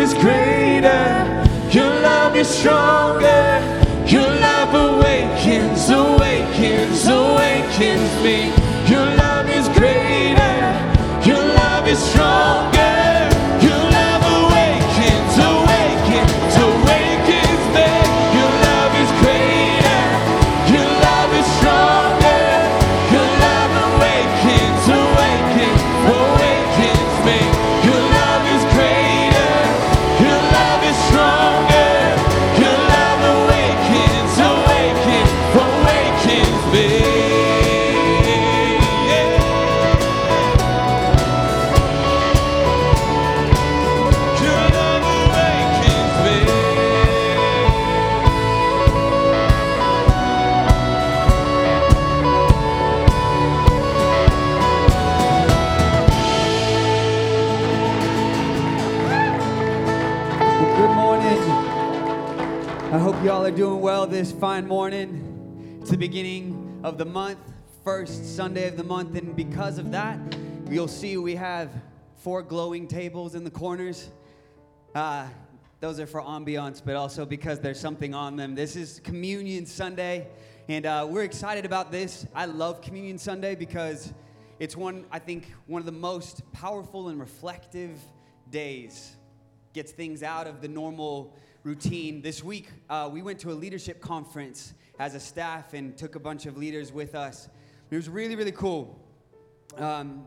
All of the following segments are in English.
is greater. Your love is stronger. Your love awakens, awakens, awakens me. Beginning of the month, first Sunday of the month, and because of that, you'll see we have four glowing tables in the corners. Uh, those are for ambiance, but also because there's something on them. This is Communion Sunday, and uh, we're excited about this. I love Communion Sunday because it's one, I think, one of the most powerful and reflective days gets things out of the normal routine. This week, uh, we went to a leadership conference as a staff and took a bunch of leaders with us. It was really, really cool. Um,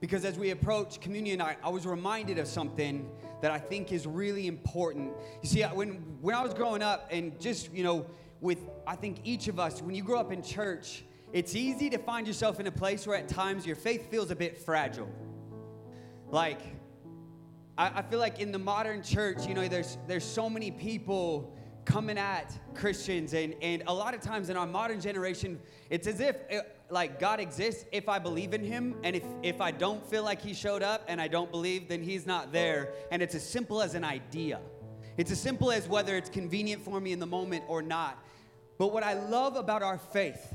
because as we approach communion, I, I was reminded of something that I think is really important. You see, when, when I was growing up, and just, you know, with, I think each of us, when you grow up in church, it's easy to find yourself in a place where at times your faith feels a bit fragile. Like, I, I feel like in the modern church, you know, there's there's so many people coming at Christians, and and a lot of times in our modern generation, it's as if uh, like God exists if I believe in Him, and if if I don't feel like He showed up and I don't believe, then He's not there, and it's as simple as an idea. It's as simple as whether it's convenient for me in the moment or not. But what I love about our faith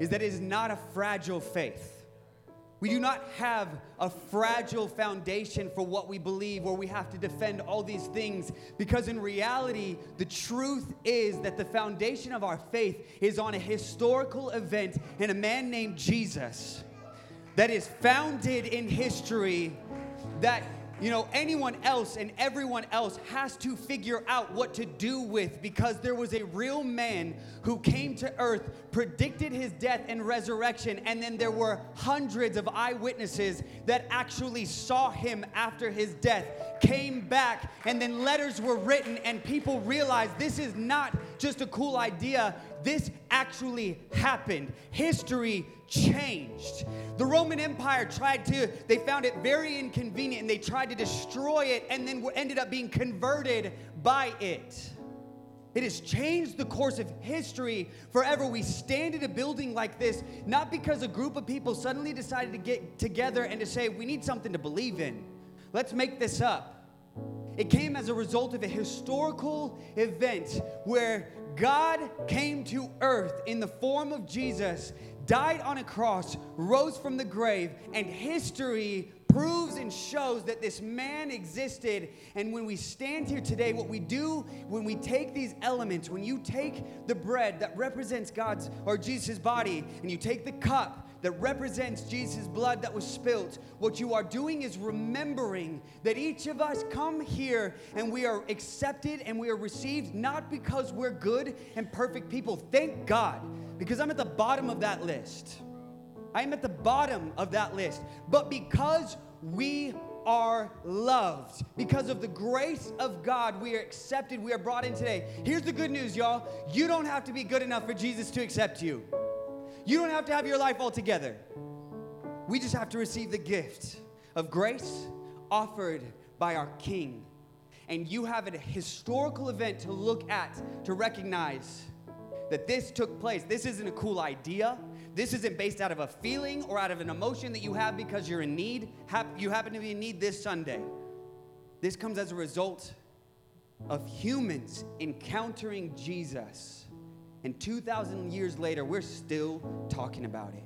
is that it is not a fragile faith. We do not have a fragile foundation for what we believe where we have to defend all these things because in reality, the truth is that the foundation of our faith is on a historical event and a man named Jesus that is founded in history that you know anyone else and everyone else has to figure out what to do with because there was a real man who came to earth predicted his death and resurrection and then there were hundreds of eyewitnesses that actually saw him after his death came back and then letters were written and people realized this is not just a cool idea. This actually happened. History changed. The Roman Empire tried to, they found it very inconvenient and they tried to destroy it and then ended up being converted by it. It has changed the course of history forever. We stand in a building like this not because a group of people suddenly decided to get together and to say, we need something to believe in. Let's make this up. It came as a result of a historical event where God came to earth in the form of Jesus died on a cross, rose from the grave, and history proves and shows that this man existed. And when we stand here today, what we do when we take these elements, when you take the bread that represents God's or Jesus' body, and you take the cup that represents Jesus' blood that was spilt, what you are doing is remembering that each of us come here and we are accepted and we are received not because we're good and perfect people. Thank God because I'm at the bottom of that list. I am at the bottom of that list. But because we are loved, because of the grace of God, we are accepted, we are brought in today. Here's the good news, y'all. You don't have to be good enough for Jesus to accept you. You don't have to have your life all together. We just have to receive the gift of grace offered by our King. And you have a historical event to look at to recognize that this took place. This isn't a cool idea. This isn't based out of a feeling or out of an emotion that you have because you're in need. You happen to be in need this Sunday. This comes as a result of humans encountering Jesus. And 2,000 years later, we're still talking about it.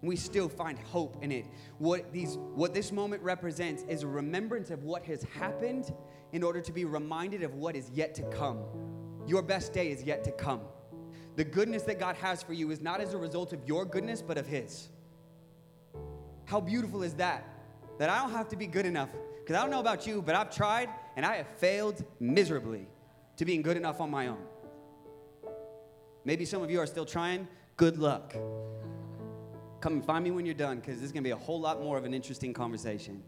We still find hope in it. What, these, what this moment represents is a remembrance of what has happened in order to be reminded of what is yet to come. Your best day is yet to come. The goodness that God has for you is not as a result of your goodness, but of His. How beautiful is that? That I don't have to be good enough. Because I don't know about you, but I've tried and I have failed miserably to being good enough on my own. Maybe some of you are still trying. Good luck. Come and find me when you're done because this is going to be a whole lot more of an interesting conversation.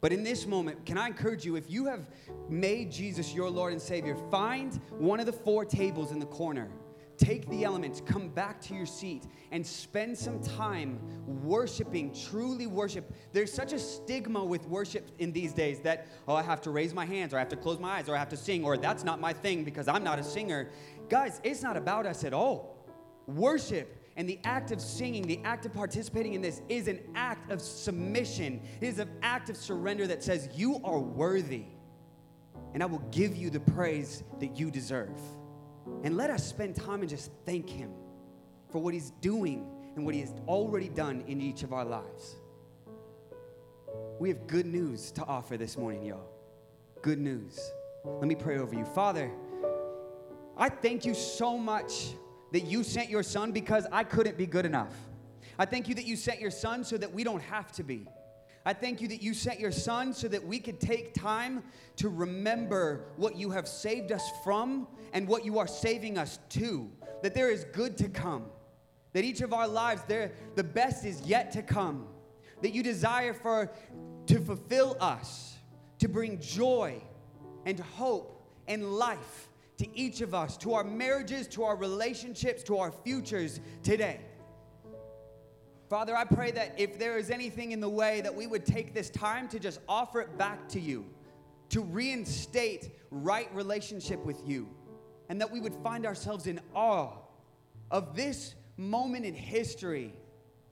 But in this moment, can I encourage you, if you have made Jesus your Lord and Savior, find one of the four tables in the corner. Take the elements, come back to your seat, and spend some time worshiping, truly worship. There's such a stigma with worship in these days that, oh, I have to raise my hands, or I have to close my eyes, or I have to sing, or that's not my thing because I'm not a singer. Guys, it's not about us at all. Worship and the act of singing, the act of participating in this is an act of submission. It is an act of surrender that says, You are worthy, and I will give you the praise that you deserve. And let us spend time and just thank Him for what He's doing and what He has already done in each of our lives. We have good news to offer this morning, y'all. Good news. Let me pray over you. Father, I thank you so much that you sent your son because I couldn't be good enough. I thank you that you sent your son so that we don't have to be. I thank you that you sent your son so that we could take time to remember what you have saved us from and what you are saving us to. That there is good to come. That each of our lives, there, the best is yet to come. That you desire for to fulfill us, to bring joy and hope and life to each of us, to our marriages, to our relationships, to our futures today. Father, I pray that if there is anything in the way, that we would take this time to just offer it back to you, to reinstate right relationship with you, and that we would find ourselves in awe of this moment in history,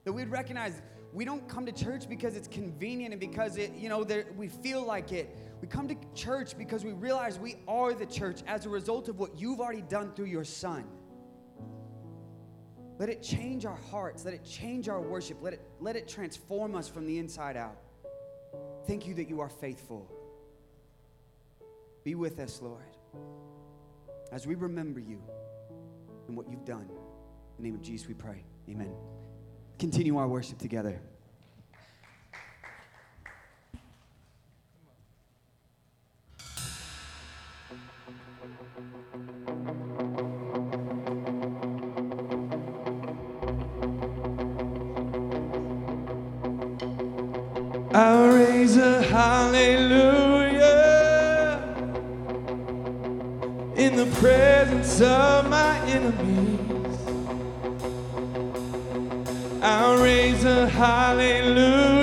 that we'd recognize we don't come to church because it's convenient and because it, you know, we feel like it. We come to church because we realize we are the church as a result of what you've already done through your son. Let it change our hearts. Let it change our worship. Let it, let it transform us from the inside out. Thank you that you are faithful. Be with us, Lord, as we remember you and what you've done. In the name of Jesus, we pray. Amen continue our worship together. I raise a hallelujah in the presence of my enemies. I'll raise a hallelujah.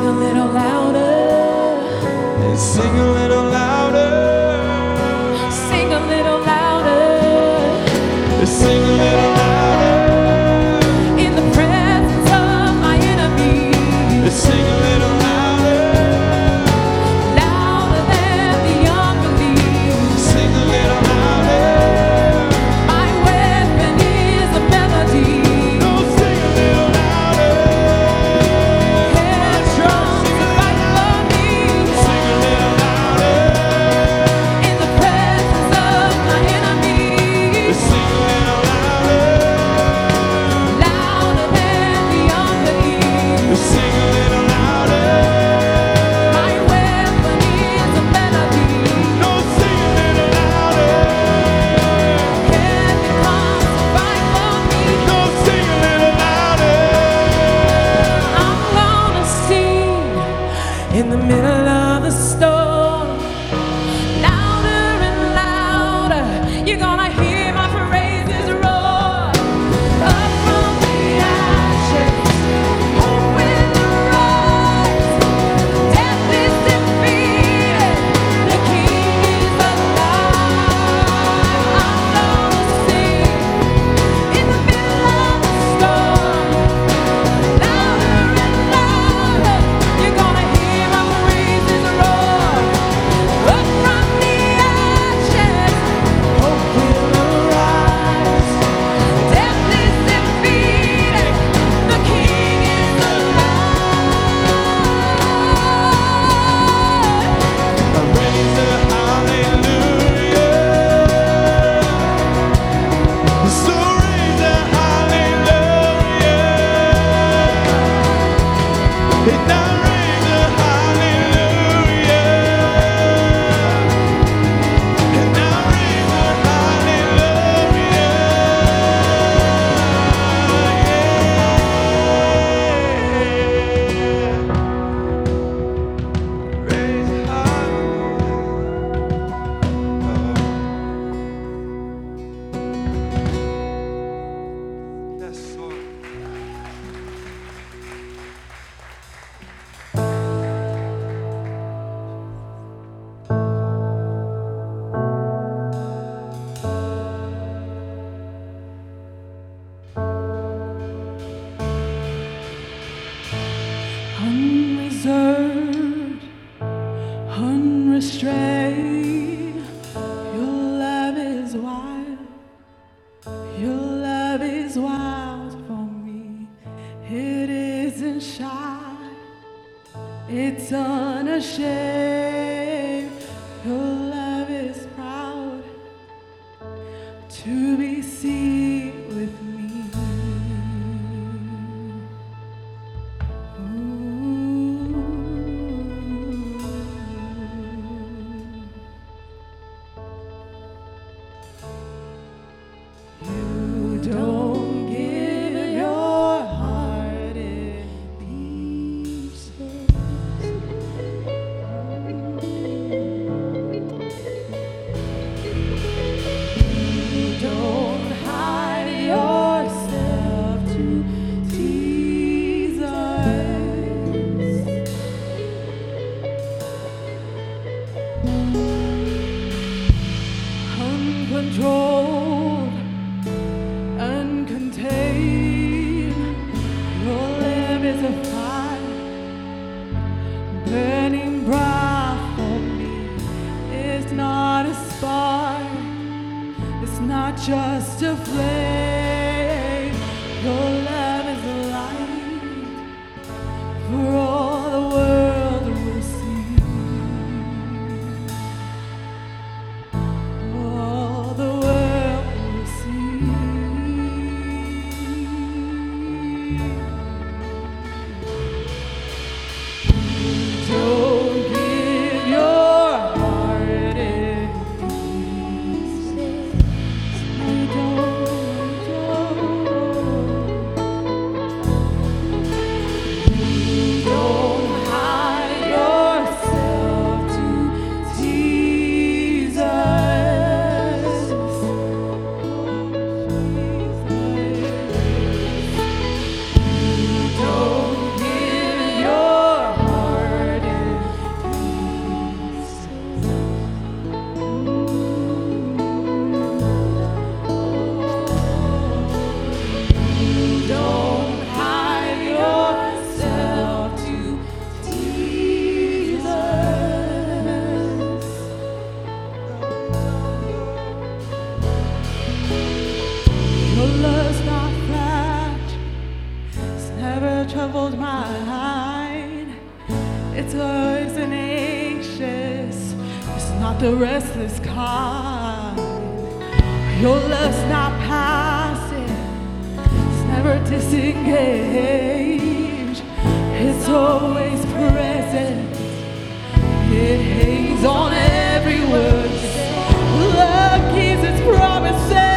sing a little louder and sing a little louder. unrestrained. toils and anxious. It's not the restless kind. Your love's not passive. It's never disengaged. It's always present. It hangs on every word. Love keeps its promises.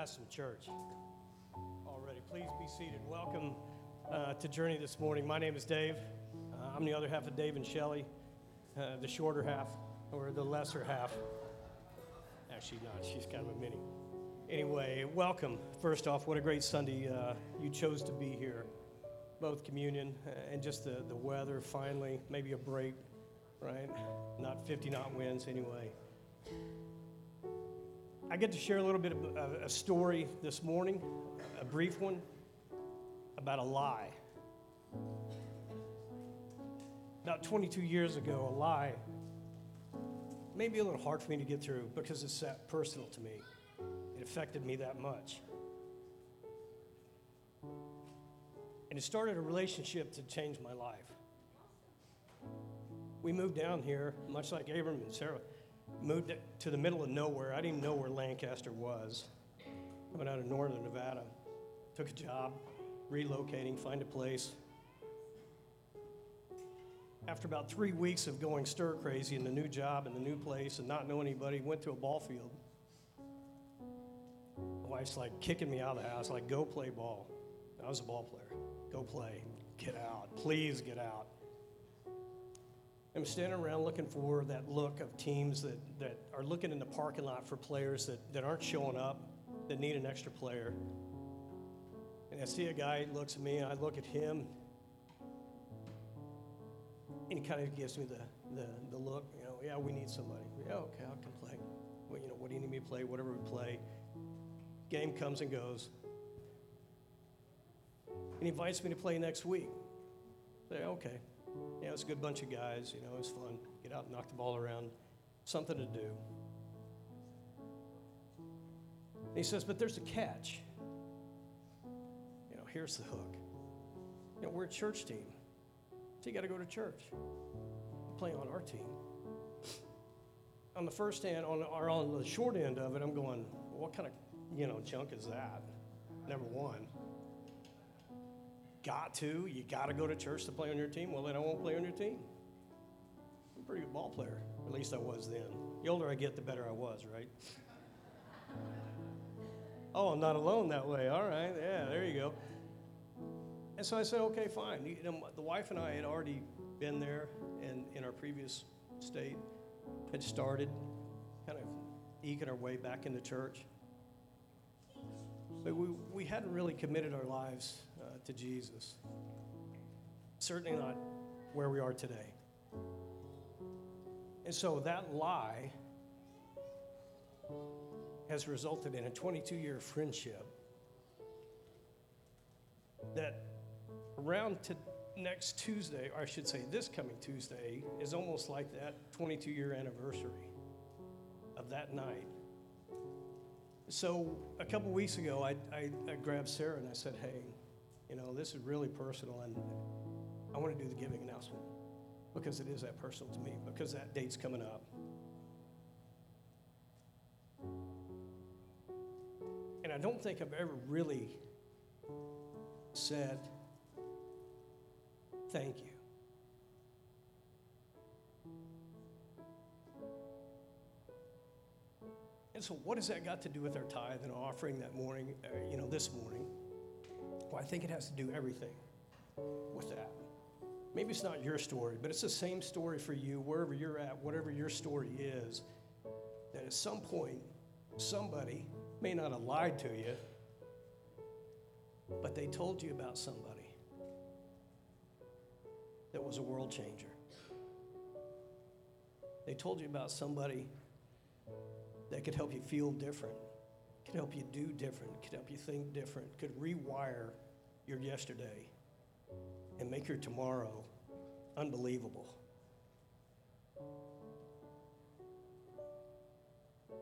That's some church already. Please be seated. Welcome uh, to Journey this morning. My name is Dave. Uh, I'm the other half of Dave and Shelley, uh, the shorter half, or the lesser half. Actually, not. She's kind of a mini. Anyway, welcome. First off, what a great Sunday uh, you chose to be here. Both communion uh, and just the, the weather, finally, maybe a break, right? Not 50 knot winds, anyway. I get to share a little bit of a, story this morning, a brief one, about a lie. About 22 years ago, a lie may be a little hard for me to get through because it's that personal to me. It affected me that much. And it started a relationship to change my life. We moved down here, much like Abram and Sarah, moved to the middle of nowhere. I didn't even know where Lancaster was. Coming out of northern Nevada. Took a job, relocating, find a place. After about three weeks of going stir crazy in the new job and the new place and not knowing anybody, went to a ball field My wife's like kicking me out of the house, like, go play ball. I was a ball player. Go play. Get out. Please get out. I'm standing around looking for that look of teams that, that are looking in the parking lot for players that, that aren't showing up, that need an extra player. And I see a guy looks at me, and I look at him, and he kind of gives me the, the, the look, you know, yeah, we need somebody. Yeah, okay, I can play. Well, you know, what do you need me to play? Whatever we play. Game comes and goes. And he invites me to play next week. I say, okay. Yeah, it's a good bunch of guys. You know, it was fun. Get out and knock the ball around. Something to do. And he says, but there's a catch. You know, here's the hook. You know, we're a church team. So you got to go to church. Play on our team. On the first hand, on, or on the short end of it, I'm going, what kind of you know, junk is that? Number one. Got to, you got to go to church to play on your team. Well, then I won't play on your team. I'm a pretty good ball player. At least I was then. The older I get, the better I was, right? oh, I'm not alone that way. All right, yeah, there you go. And so I said, okay, fine. You know, the wife and I had already been there and in our previous state, had started kind of eking our way back into church. But we, we hadn't really committed our lives uh, to Jesus. Certainly not where we are today. And so that lie has resulted in a 22 year friendship that around to next Tuesday, or I should say this coming Tuesday, is almost like that 22 year anniversary of that night. So a couple weeks ago, I, I, I, grabbed Sarah and I said, hey, you know, this is really personal, and I want to do the giving announcement because it is that personal to me, because that date's coming up. And I don't think I've ever really said, thank you. And so, what has that got to do with our tithe and offering that morning, uh, you know, this morning? Well, I think it has to do everything with that. Maybe it's not your story, but it's the same story for you, wherever you're at, whatever your story is, that at some point, somebody may not have lied to you, but they told you about somebody that was a world changer. They told you about somebody that could help you feel different, could help you do different, could help you think different, could rewire your yesterday and make your tomorrow unbelievable.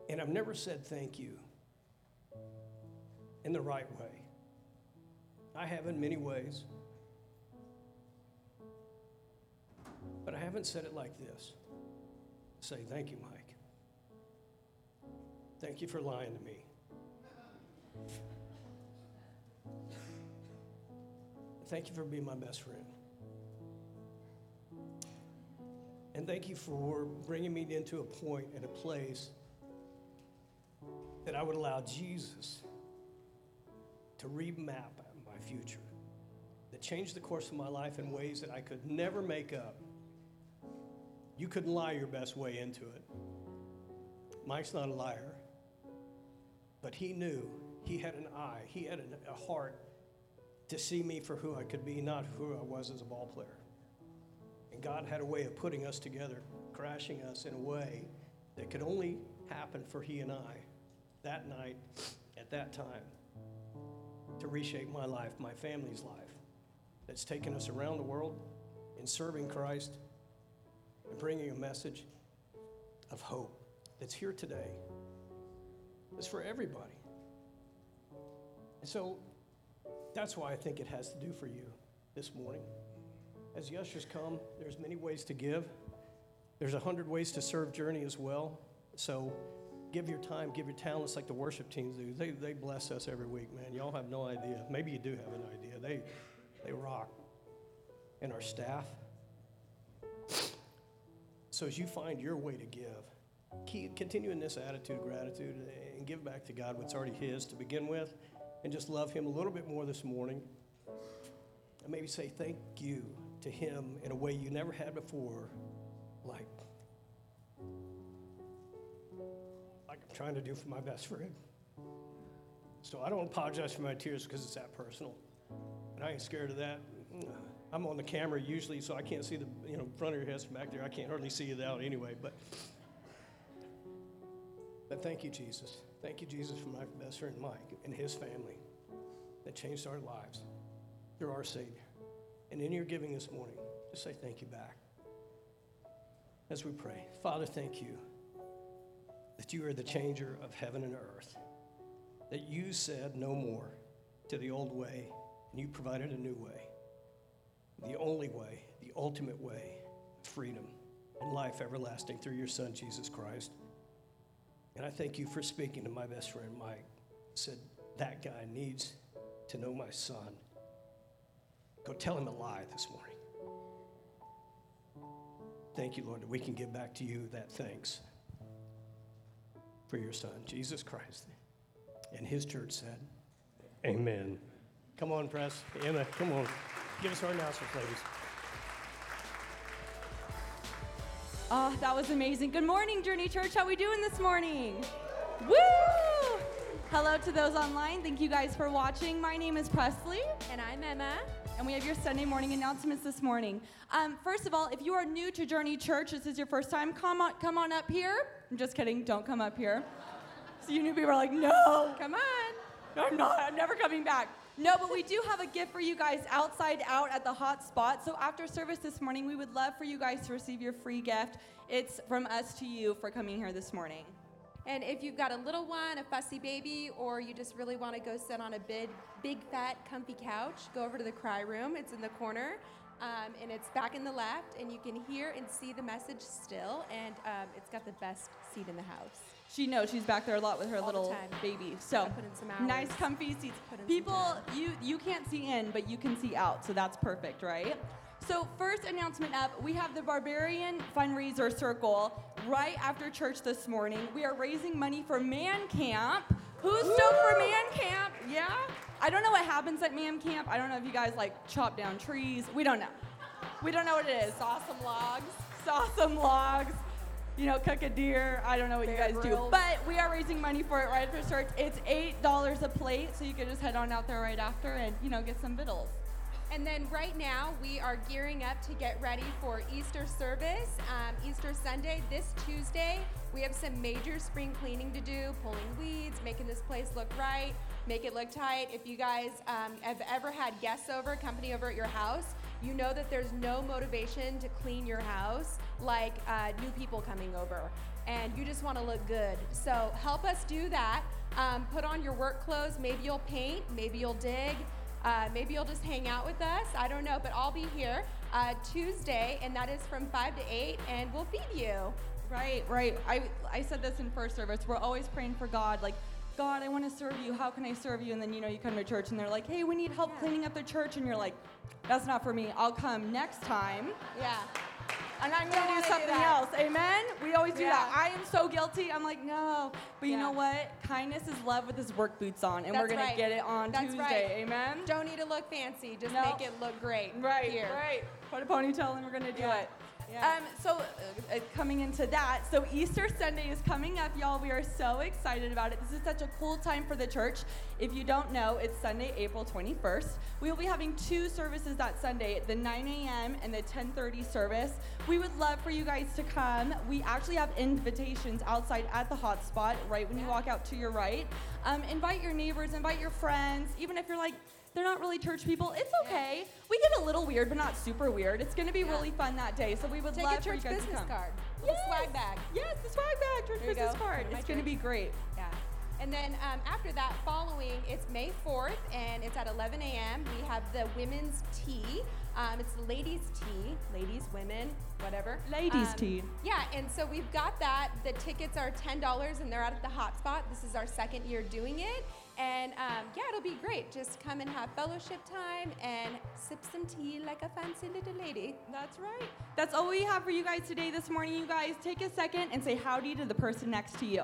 And I've never said thank you in the right way. I have in many ways. But I haven't said it like this. Say, thank you, Mike. Thank you for lying to me. Thank you for being my best friend. And thank you for bringing me into a point and a place that I would allow Jesus to remap my future, that changed the course of my life in ways that I could never make up. You couldn't lie your best way into it. Mike's not a liar, but he knew, he had an eye, he had a heart to see me for who I could be, not who I was as a ball player. And God had a way of putting us together, crashing us in a way that could only happen for He and I that night, at that time, to reshape my life, my family's life, that's taken us around the world in serving Christ and bringing a message of hope that's here today. It's for everybody. And so that's why I think it has to do for you this morning. As the ushers come, there's many ways to give. There's a hundred ways to serve Journey as well. So give your time, give your talents like the worship teams do. They, they bless us every week, man. Y'all have no idea. Maybe you do have an idea. They, they rock. And our staff. So as you find your way to give, keep, continue in this attitude of gratitude and give back to God what's already His to begin with, and just love Him a little bit more this morning. And maybe say thank you to Him in a way you never had before, like, like I'm trying to do for my best friend. So I don't apologize for my tears because it's that personal. And I ain't scared of that. I'm on the camera usually, so I can't see the you know front of your head from back there. I can't hardly see you out anyway. But but thank you, Jesus. Thank you, Jesus, for my best friend Mike and his family that changed our lives. You're our Savior. And in your giving this morning, just say thank you back. As we pray, Father, thank you that you are the changer of heaven and earth, that you said no more to the old way, and you provided a new way, the only way, the ultimate way, freedom and life everlasting through your Son, Jesus Christ. And I thank you for speaking to my best friend, Mike. Said, that guy needs to know my son. Go tell him a lie this morning. Thank you, Lord, that we can give back to you that thanks for your son, Jesus Christ. And his church said, Amen. Come on, press. Emma, come on. Give us our announcement, ladies. Oh, that was amazing. Good morning, Journey Church. How we doing this morning? Woo! Hello to those online. Thank you guys for watching. My name is Presley. And I'm Emma. And we have your Sunday morning announcements this morning. Um, first of all, if you are new to Journey Church, this is your first time, come on, come on up here. I'm just kidding. Don't come up here. So you new people are like, no, come on. I'm not. I'm never coming back. No, but we do have a gift for you guys outside out at the hot spot. So after service this morning, we would love for you guys to receive your free gift. It's from us to you for coming here this morning. And if you've got a little one, a fussy baby, or you just really want to go sit on a big, big, fat, comfy couch, go over to the cry room. It's in the corner. Um, and it's back in the left, and you can hear and see the message still, and um, it's got the best seat in the house. She knows she's back there a lot with her All little baby. So put in some nice, comfy seats. Put in People, time. you you can't see in, but you can see out, so that's perfect, right? So first announcement up, we have the Barbarian Fundraiser Circle right after church this morning. We are raising money for Man Camp. Who's stoked for Man Camp? Yeah. I don't know what happens at Man Camp. I don't know if you guys like chop down trees. We don't know. We don't know what it is. Saw some logs. Saw some logs. You know, cook a deer. I don't know what Bear you guys do. But we are raising money for it right after church. It's eight dollars a plate, so you can just head on out there right after and you know get some vittles. And then right now, we are gearing up to get ready for Easter service. Um, Easter Sunday, this Tuesday, we have some major spring cleaning to do, pulling weeds, making this place look right, make it look tight. If you guys um, have ever had guests over, company over at your house, you know that there's no motivation to clean your house like uh, new people coming over. And you just want to look good. So help us do that. Um, put on your work clothes. Maybe you'll paint, maybe you'll dig. Uh, maybe you'll just hang out with us. I don't know, but I'll be here uh, Tuesday, and that is from 5 to 8, and we'll feed you. Right, right. I I said this in first service. We're always praying for God, like God, I want to serve you. How can I serve you? And then, you know, you come to church and they're like, hey, we need help Yeah. cleaning up the church. And you're like, that's not for me. I'll come next time. Yeah. And I'm going to do do something that. else. Amen? We always do that. I am so guilty. I'm like, no. But you Yeah. know what? Kindness is love with his work boots on. And we're going right. to get it on That's Tuesday. right. Amen? Don't need to look fancy. Just No. make it look great. Right, Here. right. Put a ponytail and we're gonna do Yeah. it. Um, so uh, uh, coming into that, so Easter Sunday is coming up, y'all. We are so excited about it. This is such a cool time for the church. If you don't know, it's Sunday, April 21st. We will be having two services that Sunday, the 9 a.m. and the 10:30 service. We would love for you guys to come. We actually have invitations outside at the hotspot, right when you walk out to your right. Um, invite your neighbors, invite your friends, even if you're like they're not really church people. It's okay. We get a little weird, but not super weird. It's going to be Yeah. really fun that day. So we would Take love a for you church guys to business come. card. Yes. swag bag. Yes, the swag bag, church business go. card. To It's going to be great. Yeah. And then um, after that, following, it's May 4th, and it's at 11 a.m. We have the women's tea. Um, it's the ladies' tea, ladies, women, whatever. Ladies' Um, tea. Yeah, and so we've got that. The tickets are $10, and they're out at the hotspot. This is our second year doing it. And um, yeah, it'll be great. Just come and have fellowship time and sip some tea like a fancy little lady. That's right. That's all we have for you guys today this morning. You guys take a second and say howdy to the person next to you.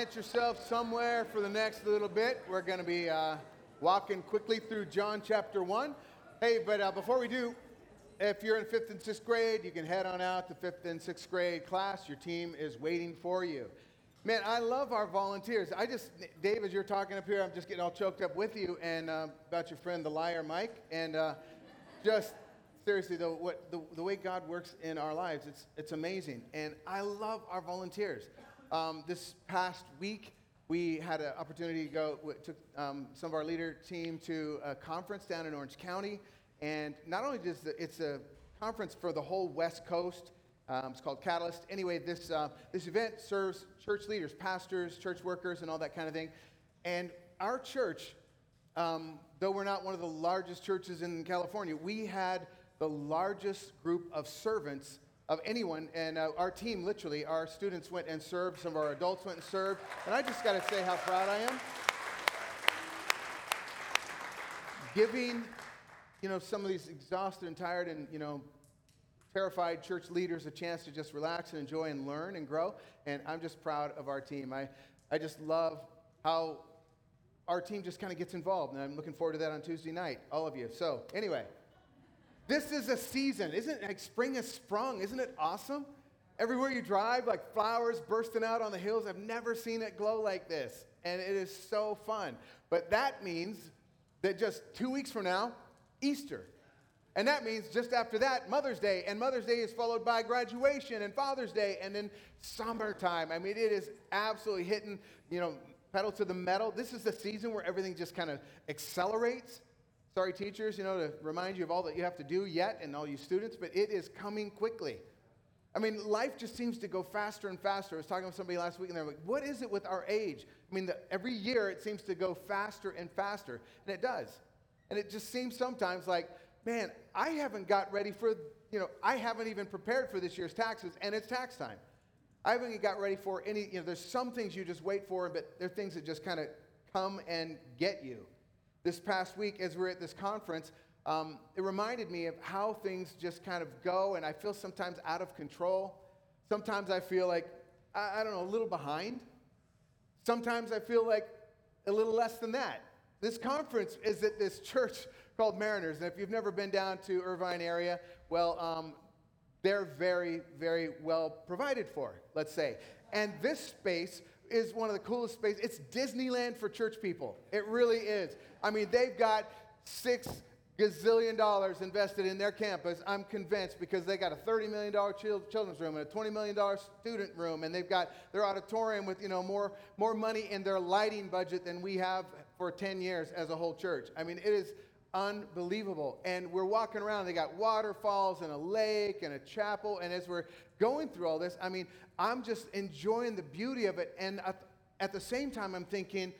Plant yourself somewhere for the next little bit. We're going to be uh, walking quickly through John chapter 1. Hey, but uh, before we do, if you're in fifth and sixth grade, you can head on out to fifth and sixth grade class. Your team is waiting for you. Man, I love our volunteers. I just, Dave, as you're talking up here, I'm just getting all choked up with you and uh, about your friend, the liar Mike. And uh, just seriously though, what the, the way God works in our lives, it's it's amazing. And I love our volunteers. Um, this past week, we had an opportunity to go. Took um, some of our leader team to a conference down in Orange County, and not only does it's a conference for the whole West Coast. Um, it's called Catalyst. Anyway, this uh, this event serves church leaders, pastors, church workers, and all that kind of thing. And our church um, though we're not one of the largest churches in California, we had the largest group of servants of anyone. And uh, our team, literally, our students went and served. Some of our adults went and served. And I just got to say how proud I am. Giving, you know, some of these exhausted and tired and, you know, terrified church leaders a chance to just relax and enjoy and learn and grow. And I'm just proud of our team. I, I just love how our team just kind of gets involved. And I'm looking forward to that on Tuesday night, all of you. So, anyway, this is a season. Isn't it like spring has sprung? Isn't it awesome? Everywhere you drive, like flowers bursting out on the hills. I've never seen it glow like this. And it is so fun. But that means that just two weeks from now, Easter. And that means just after that, Mother's Day. And Mother's Day is followed by graduation and Father's Day and then summertime. I mean, it is absolutely hitting, you know, pedal to the metal. This is the season where everything just kind of accelerates. Sorry, teachers, you know, to remind you of all that you have to do yet and all you students, but it is coming quickly. I mean, life just seems to go faster and faster. I was talking with somebody last week, and they're like, what is it with our age? I mean, the, every year it seems to go faster and faster, and it does. And it just seems sometimes like, man, I haven't got ready for, you know, I haven't even prepared for this year's taxes, and it's tax time. I haven't got ready for any, you know, there's some things you just wait for, but there are things that just kind of come and get you. This past week as we are at this conference, um, it reminded me of how things just kind of go, and I feel sometimes out of control. Sometimes I feel like, I, I don't know, a little behind. Sometimes I feel like a little less than that. This conference is at this church called Mariners, and if you've never been down to Irvine area, well, um, they're very, very well provided for, let's say. And this space is one of the coolest spaces. It's Disneyland for church people. It really is. I mean, they've got six gazillion dollars invested in their campus, I'm convinced, because they got a $30 million children's room and a $20 million student room, and they've got their auditorium with, you know, more, more money in their lighting budget than we have for 10 years as a whole church. I mean, it is unbelievable. And we're walking around, they got waterfalls and a lake and a chapel, and as we're going through all this, I mean, I'm just enjoying the beauty of it, and at, at the same time, I'm thinking,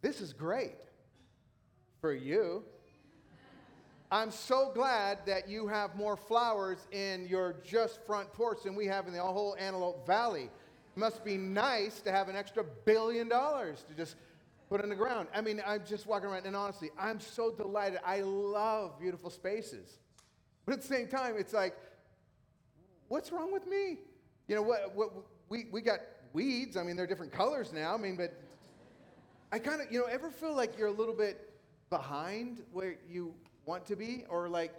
this is great for you. I'm so glad that you have more flowers in your just front porch than we have in the whole Antelope Valley. It must be nice to have an extra billion dollars to just put in the ground. I mean, I'm just walking around, and honestly, I'm so delighted. I love beautiful spaces. But at the same time, it's like, what's wrong with me? You know, what, what we, we got weeds. I mean, they're different colors now. I mean, but I kind of, you know, ever feel like you're a little bit behind where you want to be, or like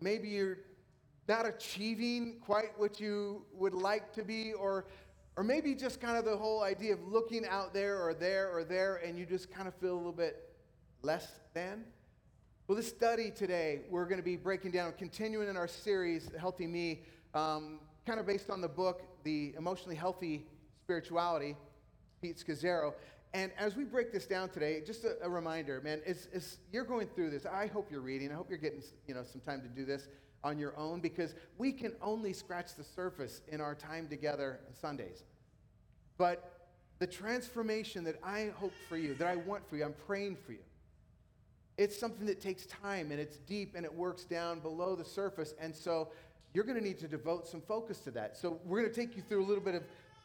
maybe you're not achieving quite what you would like to be, or or maybe just kind of the whole idea of looking out there or there or there, and you just kind of feel a little bit less than. Well, this study today, we're going to be breaking down, continuing in our series, Healthy Me, um, kind of based on the book, The Emotionally Healthy Spirituality, Pete Scazzero. And as we break this down today, just a, a reminder, man, as, as you're going through this, I hope you're reading. I hope you're getting you know, some time to do this on your own because we can only scratch the surface in our time together on Sundays. But the transformation that I hope for you, that I want for you, I'm praying for you. It's something that takes time and it's deep and it works down below the surface. And so you're going to need to devote some focus to that. So we're going to take you through a little bit of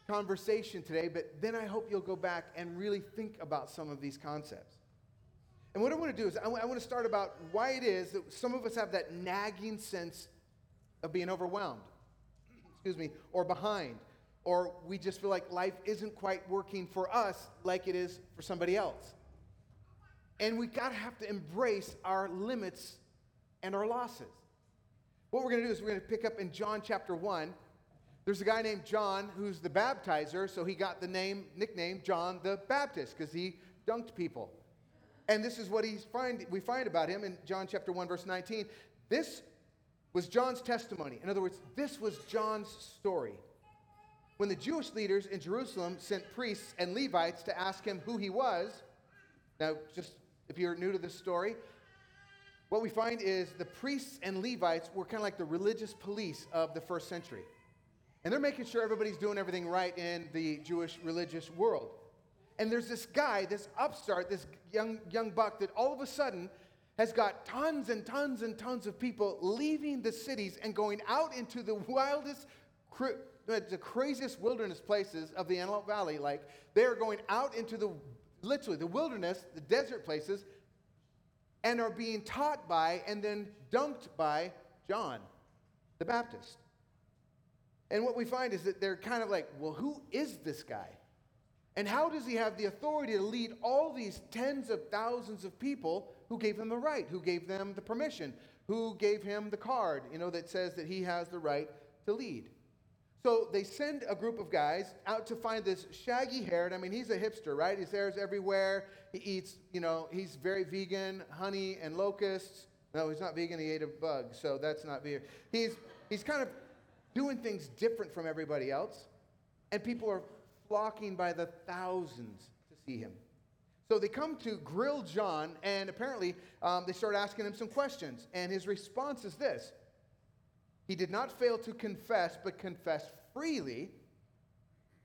conversation today, but then I hope you'll go back and really think about some of these concepts. And what I want to do is, I, w- I want to start about why it is that some of us have that nagging sense of being overwhelmed, excuse me, or behind, or we just feel like life isn't quite working for us like it is for somebody else. And we got to have to embrace our limits and our losses. What we're going to do is we're going to pick up in John chapter 1 there's a guy named John who's the baptizer, so he got the name, nickname John the Baptist because he dunked people. And this is what he's find, we find about him in John chapter 1, verse 19. This was John's testimony. In other words, this was John's story. When the Jewish leaders in Jerusalem sent priests and Levites to ask him who he was, now, just if you're new to this story, what we find is the priests and Levites were kind of like the religious police of the first century. And they're making sure everybody's doing everything right in the Jewish religious world. And there's this guy, this upstart, this young, young buck that all of a sudden has got tons and tons and tons of people leaving the cities and going out into the wildest, uh, the craziest wilderness places of the Antelope Valley. Like they're going out into the literally the wilderness, the desert places, and are being taught by and then dunked by John the Baptist. And what we find is that they're kind of like, well, who is this guy? And how does he have the authority to lead all these tens of thousands of people who gave him the right, who gave them the permission, who gave him the card, you know, that says that he has the right to lead? So they send a group of guys out to find this shaggy haired, I mean, he's a hipster, right? His hair's everywhere. He eats, you know, he's very vegan, honey and locusts. No, he's not vegan, he ate a bug, so that's not vegan. He's, he's kind of doing things different from everybody else, and people are flocking by the thousands to see him. So they come to grill John, and apparently um, they start asking him some questions. And his response is this He did not fail to confess, but confessed freely,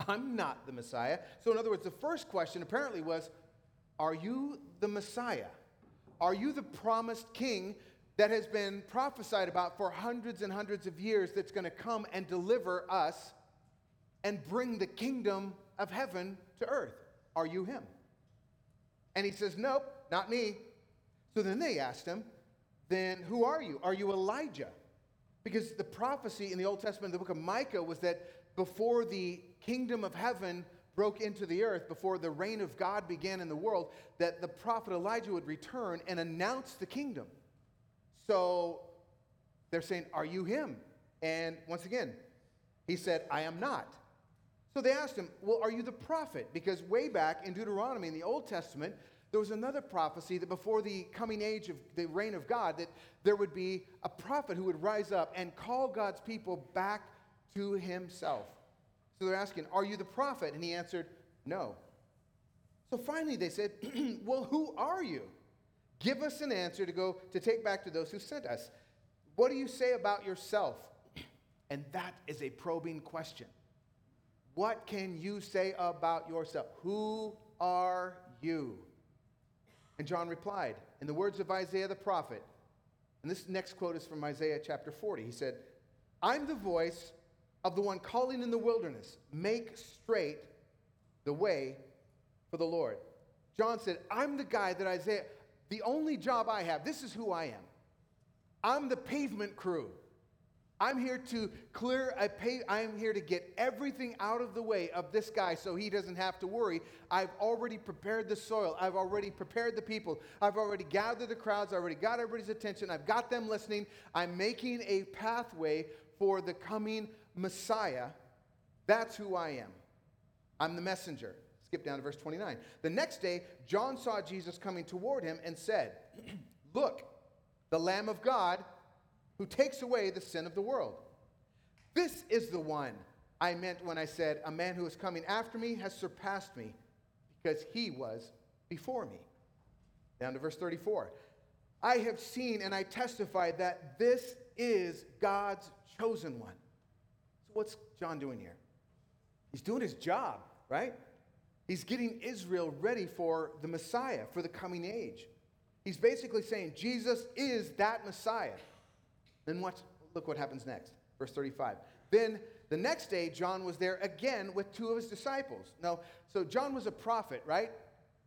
I'm not the Messiah. So, in other words, the first question apparently was Are you the Messiah? Are you the promised king that has been prophesied about for hundreds and hundreds of years that's going to come and deliver us and bring the kingdom of heaven to earth. Are you him? And he says, Nope, not me. So then they asked him, Then who are you? Are you Elijah? Because the prophecy in the Old Testament, the book of Micah, was that before the kingdom of heaven broke into the earth, before the reign of God began in the world, that the prophet Elijah would return and announce the kingdom. So they're saying, Are you him? And once again, he said, I am not. So they asked him, Well, are you the prophet? Because way back in Deuteronomy in the Old Testament, there was another prophecy that before the coming age of the reign of God, that there would be a prophet who would rise up and call God's people back to himself. So they're asking, Are you the prophet? And he answered, No. So finally they said, Well, who are you? Give us an answer to go to take back to those who sent us. What do you say about yourself? And that is a probing question. What can you say about yourself? Who are you? And John replied, in the words of Isaiah the prophet, and this next quote is from Isaiah chapter 40. He said, I'm the voice of the one calling in the wilderness, make straight the way for the Lord. John said, I'm the guy that Isaiah, the only job I have, this is who I am. I'm the pavement crew. I'm here to clear a pay. I'm here to get everything out of the way of this guy so he doesn't have to worry. I've already prepared the soil. I've already prepared the people. I've already gathered the crowds. I already got everybody's attention. I've got them listening. I'm making a pathway for the coming Messiah. That's who I am. I'm the messenger. Skip down to verse 29. The next day, John saw Jesus coming toward him and said, Look, the Lamb of God who takes away the sin of the world. This is the one I meant when I said, A man who is coming after me has surpassed me because he was before me. Down to verse 34. I have seen and I testify that this is God's chosen one. So, what's John doing here? He's doing his job, right? He's getting Israel ready for the Messiah, for the coming age. He's basically saying Jesus is that Messiah. Then what, look what happens next. Verse 35. Then the next day, John was there again with two of his disciples. Now, so John was a prophet, right?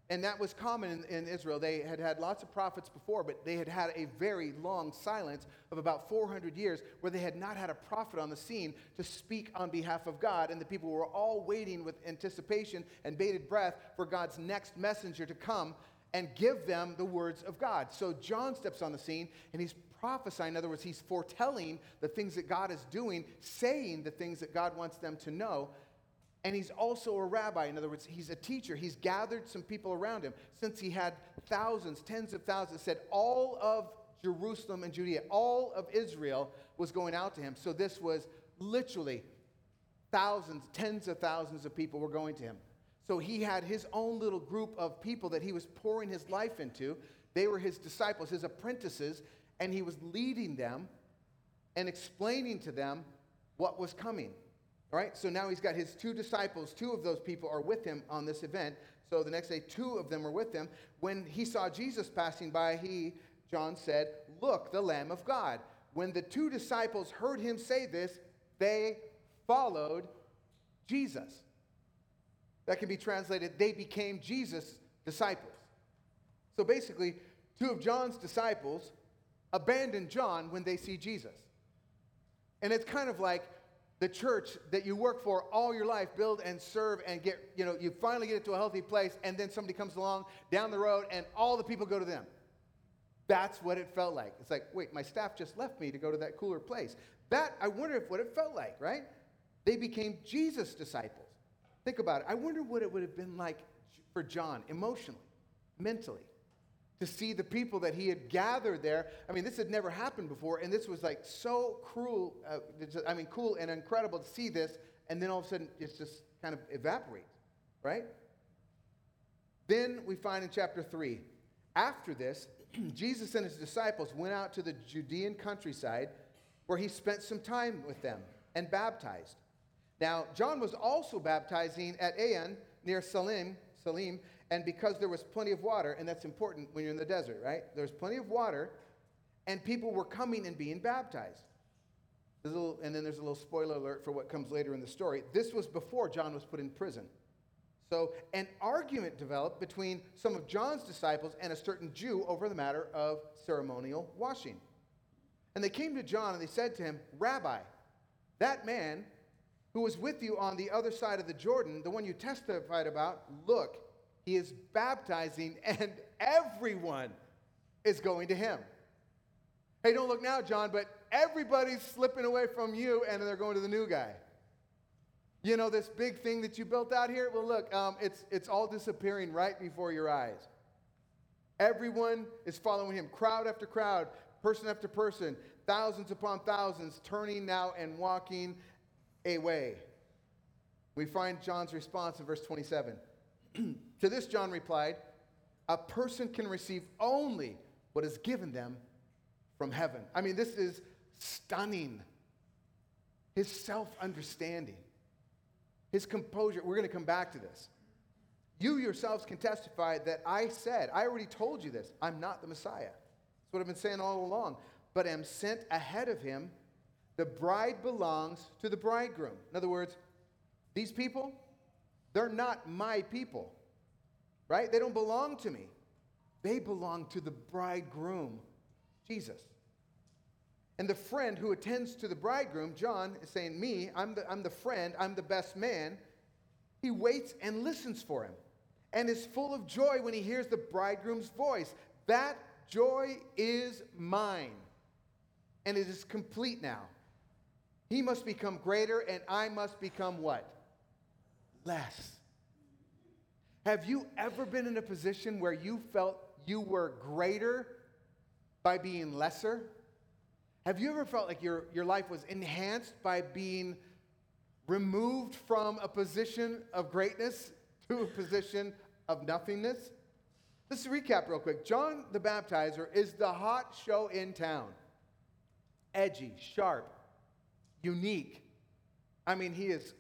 And that was common in, in, Israel. They had had lots of prophets before, but they had had a very long silence of about 400 years where they had not had a prophet on the scene to speak on behalf of God. And the people were all waiting with anticipation and bated breath for God's next messenger to come and give them the words of God. So John steps on the scene and he's prophesying. In other words, he's foretelling the things that God is doing, saying the things that God wants them to know. And he's also a rabbi. In other words, he's a teacher. He's gathered some people around him. Since he had thousands, tens of thousands, said all of Jerusalem and Judea, all of Israel was going out to him. So this was literally thousands, tens of thousands of people were going to him. So he had his own little group of people that he was pouring his life into. They were his disciples, his apprentices, and he was leading them and explaining to them what was coming. All right, so now he's got his two disciples. Two of those people are with him on this event. So the next day, two of them were with him. When he saw Jesus passing by, he, John said, Look, the Lamb of God. When the two disciples heard him say this, they followed Jesus. That can be translated, they became Jesus' disciples. So basically, two of John's disciples abandon John when they see Jesus. And it's kind of like the church that you work for all your life, build and serve and get, you know, you finally get it to a healthy place, and then somebody comes along down the road and all the people go to them. That's what it felt like. It's like, wait, my staff just left me to go to that cooler place. That, I wonder if what it felt like, right? They became Jesus' disciples. Think about it. I wonder what it would have been like for John emotionally, mentally to see the people that he had gathered there. I mean, this had never happened before, and this was like so cruel. Uh, I mean, cool and incredible to see this, and then all of a sudden it just kind of evaporates, right? Then we find in chapter 3, after this, Jesus and his disciples went out to the Judean countryside where he spent some time with them and baptized. Now, John was also baptizing at Aenon near Salim, Salim and because there was plenty of water, and that's important when you're in the desert, right? There's plenty of water, and people were coming and being baptized. Little, and then there's a little spoiler alert for what comes later in the story. This was before John was put in prison. So, an argument developed between some of John's disciples and a certain Jew over the matter of ceremonial washing. And they came to John and they said to him, Rabbi, that man who was with you on the other side of the Jordan, the one you testified about, look, he is baptizing and everyone is going to him. Hey, don't look now, John, but everybody's slipping away from you and they're going to the new guy. You know, this big thing that you built out here? Well, look, um, it's, it's all disappearing right before your eyes. Everyone is following him, crowd after crowd, person after person, thousands upon thousands, turning now and walking away. We find John's response in verse 27. to this, John replied, A person can receive only what is given them from heaven. I mean, this is stunning. His self understanding, his composure. We're going to come back to this. You yourselves can testify that I said, I already told you this, I'm not the Messiah. That's what I've been saying all along, but am sent ahead of him. The bride belongs to the bridegroom. In other words, these people, they're not my people, right? They don't belong to me. They belong to the bridegroom, Jesus. And the friend who attends to the bridegroom, John, is saying, Me, I'm the, I'm the friend, I'm the best man. He waits and listens for him and is full of joy when he hears the bridegroom's voice. That joy is mine, and it is complete now. He must become greater, and I must become what? Less. Have you ever been in a position where you felt you were greater by being lesser? Have you ever felt like your, your life was enhanced by being removed from a position of greatness to a position of nothingness? Let's recap real quick. John the Baptizer is the hot show in town. Edgy, sharp, unique. I mean, he is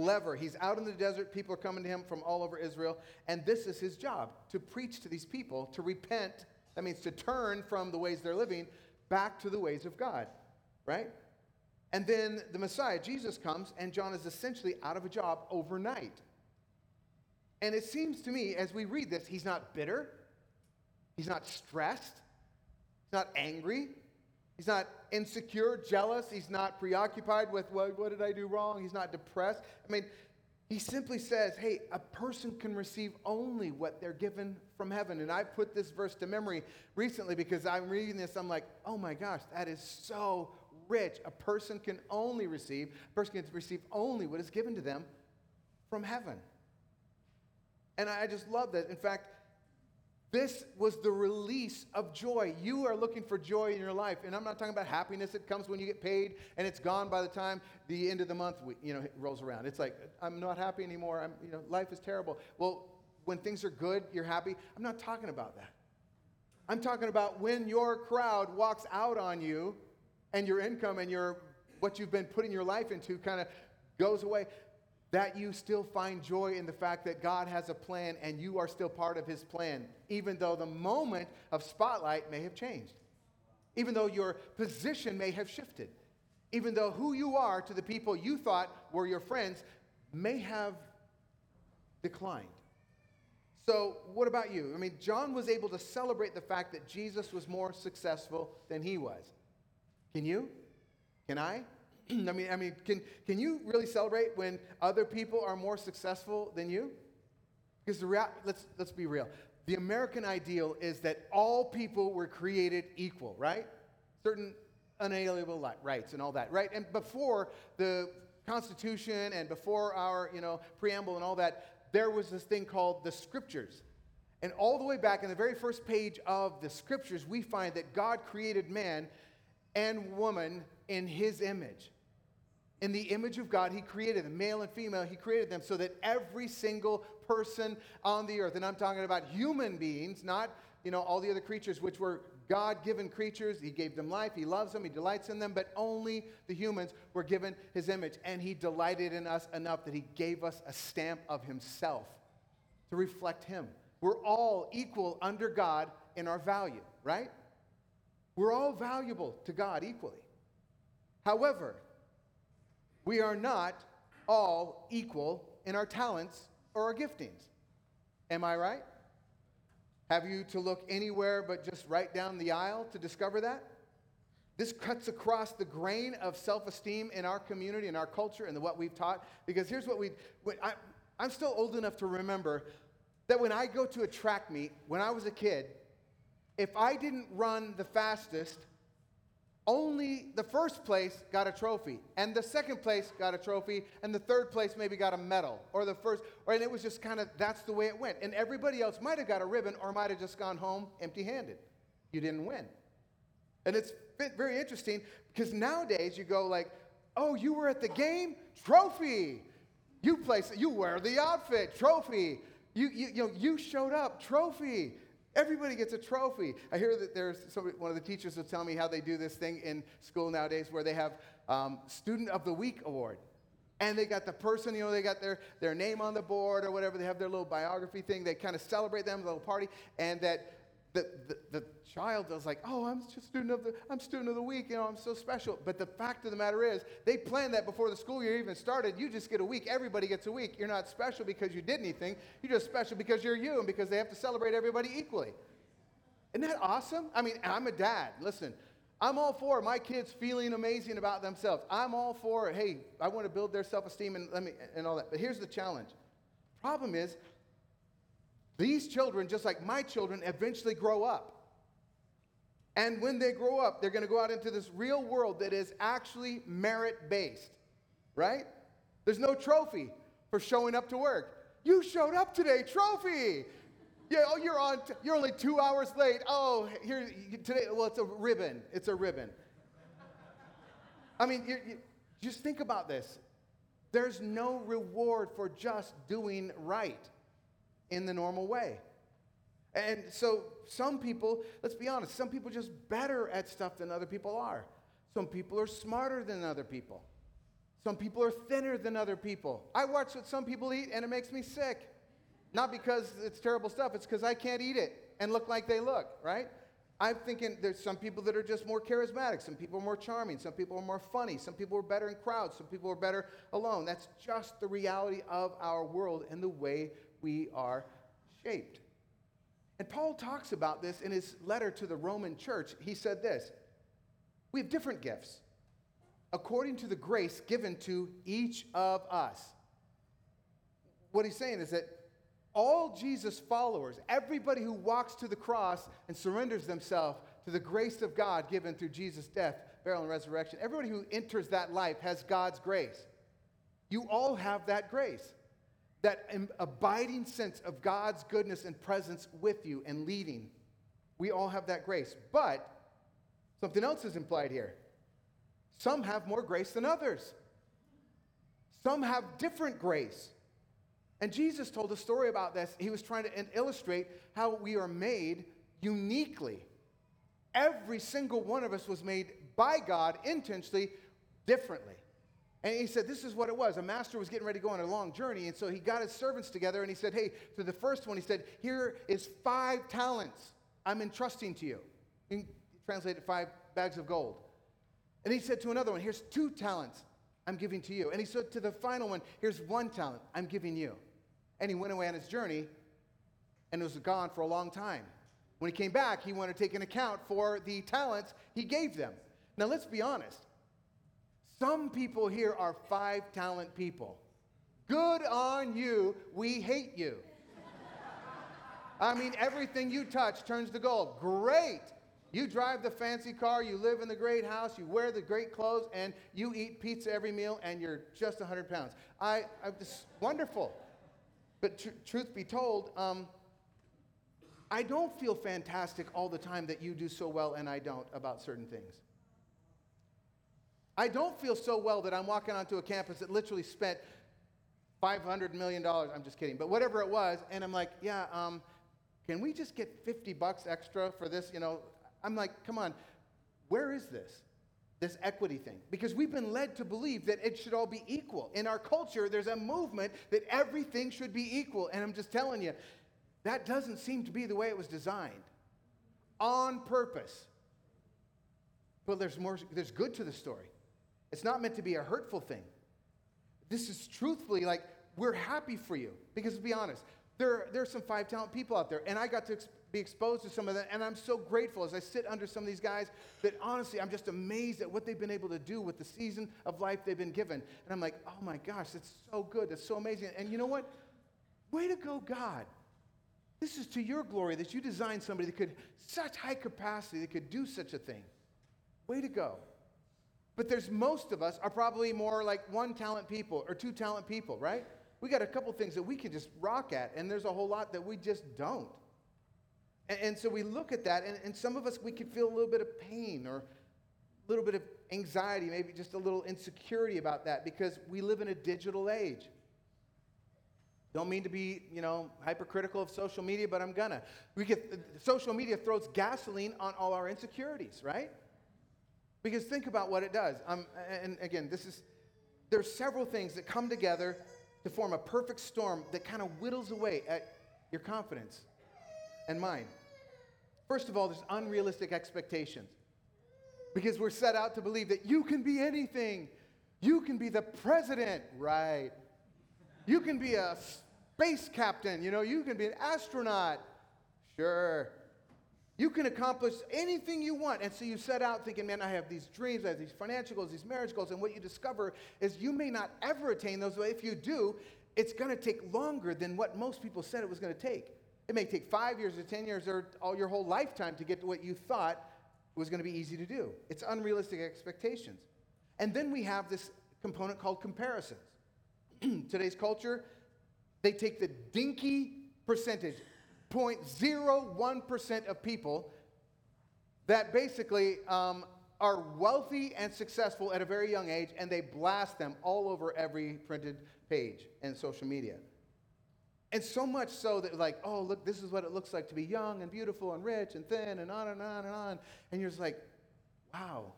clever. He's out in the desert. People are coming to him from all over Israel. And this is his job to preach to these people, to repent. That means to turn from the ways they're living back to the ways of God, right? And then the Messiah, Jesus, comes, and John is essentially out of a job overnight. And it seems to me, as we read this, he's not bitter, he's not stressed, he's not angry, he's not insecure, jealous, he's not preoccupied with what, what did I do wrong, he's not depressed. I mean, he simply says, hey, a person can receive only what they're given from heaven. And I put this verse to memory recently because I'm reading this, I'm like, oh my gosh, that is so rich. A person can only receive, a person can receive only what is given to them from heaven. And I just love that. In fact, this was the release of joy. You are looking for joy in your life. And I'm not talking about happiness that comes when you get paid and it's gone by the time the end of the month you know, rolls around. It's like, I'm not happy anymore. I'm, you know, life is terrible. Well, when things are good, you're happy. I'm not talking about that. I'm talking about when your crowd walks out on you and your income and your what you've been putting your life into kind of goes away that you still find joy in the fact that God has a plan and you are still part of his plan, even though the moment of spotlight may have changed, even though your position may have shifted, even though who you are to the people you thought were your friends may have declined. So, what about you? I mean, John was able to celebrate the fact that Jesus was more successful than he was. Can you? Can I? I mean, I mean, can, can you really celebrate when other people are more successful than you? Because the rea- let's, let's be real. The American ideal is that all people were created equal, right? Certain unalienable rights and all that, right? And before the Constitution and before our, you know, preamble and all that, there was this thing called the Scriptures. And all the way back in the very first page of the Scriptures, we find that God created man and woman in his image. In the image of God, He created them, male and female, He created them so that every single person on the earth, and I'm talking about human beings, not you know all the other creatures which were God-given creatures. He gave them life, He loves them, He delights in them, but only the humans were given His image, and He delighted in us enough that He gave us a stamp of Himself to reflect Him. We're all equal under God in our value, right? We're all valuable to God equally. However, we are not all equal in our talents or our giftings. Am I right? Have you to look anywhere but just right down the aisle to discover that? This cuts across the grain of self esteem in our community, in our culture, and what we've taught. Because here's what we, I'm still old enough to remember that when I go to a track meet, when I was a kid, if I didn't run the fastest, only the first place got a trophy, and the second place got a trophy, and the third place maybe got a medal, or the first, or, and it was just kind of that's the way it went. And everybody else might have got a ribbon or might have just gone home empty handed. You didn't win. And it's very interesting because nowadays you go like, oh, you were at the game? Trophy. You place, you wear the outfit, trophy. You, you, you, know, you showed up, trophy. Everybody gets a trophy. I hear that there's somebody, one of the teachers will tell me how they do this thing in school nowadays where they have um, Student of the Week award. And they got the person, you know, they got their, their name on the board or whatever. They have their little biography thing. They kind of celebrate them, a little party. And that the, the, the child was like, oh, I'm just student of the, I'm student of the week, you know, I'm so special. But the fact of the matter is, they planned that before the school year even started. You just get a week. Everybody gets a week. You're not special because you did anything. You're just special because you're you and because they have to celebrate everybody equally. Isn't that awesome? I mean, I'm a dad. Listen, I'm all for my kids feeling amazing about themselves. I'm all for, hey, I want to build their self-esteem and let me and all that. But here's the challenge. Problem is, these children, just like my children, eventually grow up. And when they grow up, they're going to go out into this real world that is actually merit based, right? There's no trophy for showing up to work. You showed up today, trophy. Yeah, oh, you're on. T- you're only two hours late. Oh, here today. Well, it's a ribbon. It's a ribbon. I mean, you, you, just think about this. There's no reward for just doing right in the normal way. And so some people, let's be honest, some people are just better at stuff than other people are. Some people are smarter than other people. Some people are thinner than other people. I watch what some people eat and it makes me sick. Not because it's terrible stuff, it's because I can't eat it and look like they look, right? I'm thinking there's some people that are just more charismatic. Some people are more charming. Some people are more funny. Some people are better in crowds. Some people are better alone. That's just the reality of our world and the way we are shaped. And Paul talks about this in his letter to the Roman church. He said this We have different gifts according to the grace given to each of us. What he's saying is that all Jesus followers, everybody who walks to the cross and surrenders themselves to the grace of God given through Jesus' death, burial, and resurrection, everybody who enters that life has God's grace. You all have that grace that abiding sense of God's goodness and presence with you and leading. We all have that grace. But something else is implied here. Some have more grace than others, some have different grace. And Jesus told a story about this. He was trying to illustrate how we are made uniquely. Every single one of us was made by God intentionally differently. And he said, This is what it was. A master was getting ready to go on a long journey. And so he got his servants together and he said, Hey, to the first one, he said, Here is five talents I'm entrusting to you. He translated five bags of gold. And he said to another one, Here's two talents I'm giving to you. And he said to the final one, Here's one talent I'm giving you. And he went away on his journey and was gone for a long time. When he came back, he wanted to take an account for the talents he gave them. Now, let's be honest. Some people here are five talent people. Good on you. We hate you. I mean, everything you touch turns to gold. Great. You drive the fancy car, you live in the great house, you wear the great clothes, and you eat pizza every meal, and you're just 100 pounds. I, I this wonderful. But tr- truth be told, um, I don't feel fantastic all the time that you do so well and I don't about certain things. I don't feel so well that I'm walking onto a campus that literally spent $500 million. I'm just kidding, but whatever it was. And I'm like, yeah, um, can we just get 50 bucks extra for this? You know, I'm like, come on, where is this? This equity thing. Because we've been led to believe that it should all be equal. In our culture, there's a movement that everything should be equal. And I'm just telling you, that doesn't seem to be the way it was designed on purpose. But there's more, there's good to the story. It's not meant to be a hurtful thing. This is truthfully like we're happy for you. Because to be honest, there, there are some five talent people out there, and I got to ex- be exposed to some of them, and I'm so grateful as I sit under some of these guys that honestly, I'm just amazed at what they've been able to do with the season of life they've been given. And I'm like, oh my gosh, that's so good, that's so amazing. And you know what? Way to go, God. This is to your glory that you designed somebody that could, such high capacity, that could do such a thing. Way to go. But there's most of us are probably more like one talent people or two talent people, right? We got a couple things that we can just rock at, and there's a whole lot that we just don't. And, and so we look at that, and, and some of us, we can feel a little bit of pain or a little bit of anxiety, maybe just a little insecurity about that because we live in a digital age. Don't mean to be, you know, hypercritical of social media, but I'm gonna. We get uh, social media throws gasoline on all our insecurities, right? Because think about what it does. Um, and again, this is there's several things that come together to form a perfect storm that kind of whittles away at your confidence and mine. First of all, there's unrealistic expectations. Because we're set out to believe that you can be anything. You can be the president, right? You can be a space captain, you know, you can be an astronaut. Sure. You can accomplish anything you want. And so you set out thinking, man, I have these dreams, I have these financial goals, these marriage goals. And what you discover is you may not ever attain those, but if you do, it's going to take longer than what most people said it was going to take. It may take five years or 10 years or all your whole lifetime to get to what you thought was going to be easy to do. It's unrealistic expectations. And then we have this component called comparisons. Today's culture, they take the dinky percentage, 0.01% of people that basically um, are wealthy and successful at a very young age, and they blast them all over every printed page and social media. And so much so that, like, oh, look, this is what it looks like to be young and beautiful and rich and thin and on and on and on. And you're just like, wow.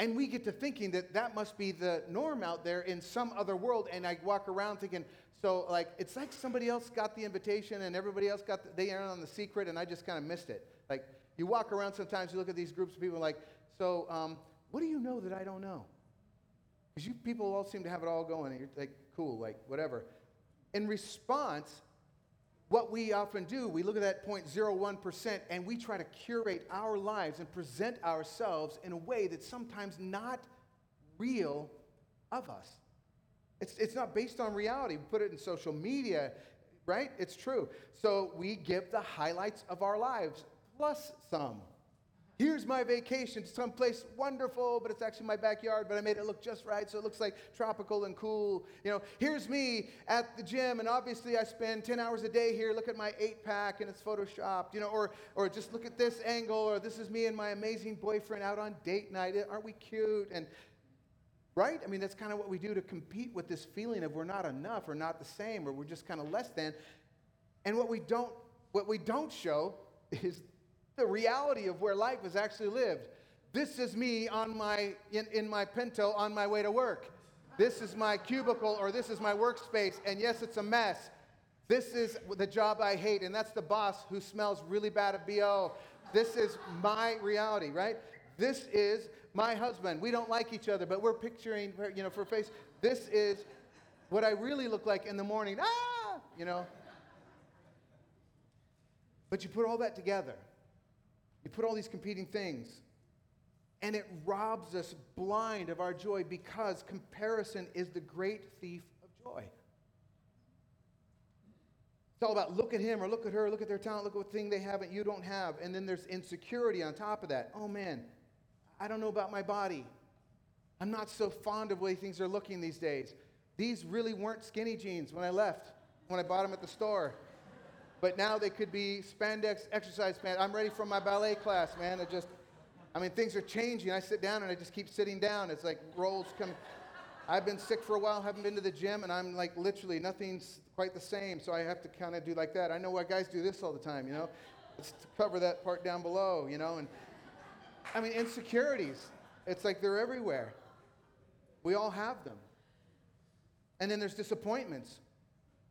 And we get to thinking that that must be the norm out there in some other world. And I walk around thinking, so, like, it's like somebody else got the invitation and everybody else got, the, they in on the secret, and I just kind of missed it. Like, you walk around sometimes, you look at these groups of people like, so, um, what do you know that I don't know? Because you people all seem to have it all going, and you're like, cool, like, whatever. In response, what we often do, we look at that 0.01% and we try to curate our lives and present ourselves in a way that's sometimes not real of us. It's, it's not based on reality. We put it in social media, right? It's true. So we give the highlights of our lives plus some. Here's my vacation to someplace wonderful, but it's actually my backyard, but I made it look just right, so it looks like tropical and cool. You know, here's me at the gym, and obviously I spend 10 hours a day here. Look at my eight pack, and it's photoshopped. You know, or or just look at this angle, or this is me and my amazing boyfriend out on date night. Eh, aren't we cute? And right? I mean, that's kind of what we do to compete with this feeling of we're not enough or not the same or we're just kind of less than. And what we don't what we don't show is the reality of where life is actually lived. This is me on my in, in my pinto on my way to work. This is my cubicle or this is my workspace and yes, it's a mess. This is the job I hate and that's the boss who smells really bad at BO. This is my reality, right? This is my husband. We don't like each other, but we're picturing, you know, for face. This is what I really look like in the morning. Ah, you know. But you put all that together. You put all these competing things. And it robs us blind of our joy because comparison is the great thief of joy. It's all about look at him or look at her, look at their talent, look at what thing they have and you don't have. And then there's insecurity on top of that. Oh man, I don't know about my body. I'm not so fond of the way things are looking these days. These really weren't skinny jeans when I left, when I bought them at the store. But now they could be spandex exercise pants. I'm ready for my ballet class, man. It just, I mean, things are changing. I sit down and I just keep sitting down. It's like rolls come. I've been sick for a while, haven't been to the gym, and I'm like literally nothing's quite the same. So I have to kind of do like that. I know why guys do this all the time, you know, to cover that part down below, you know, and I mean, insecurities. It's like they're everywhere. We all have them. And then there's disappointments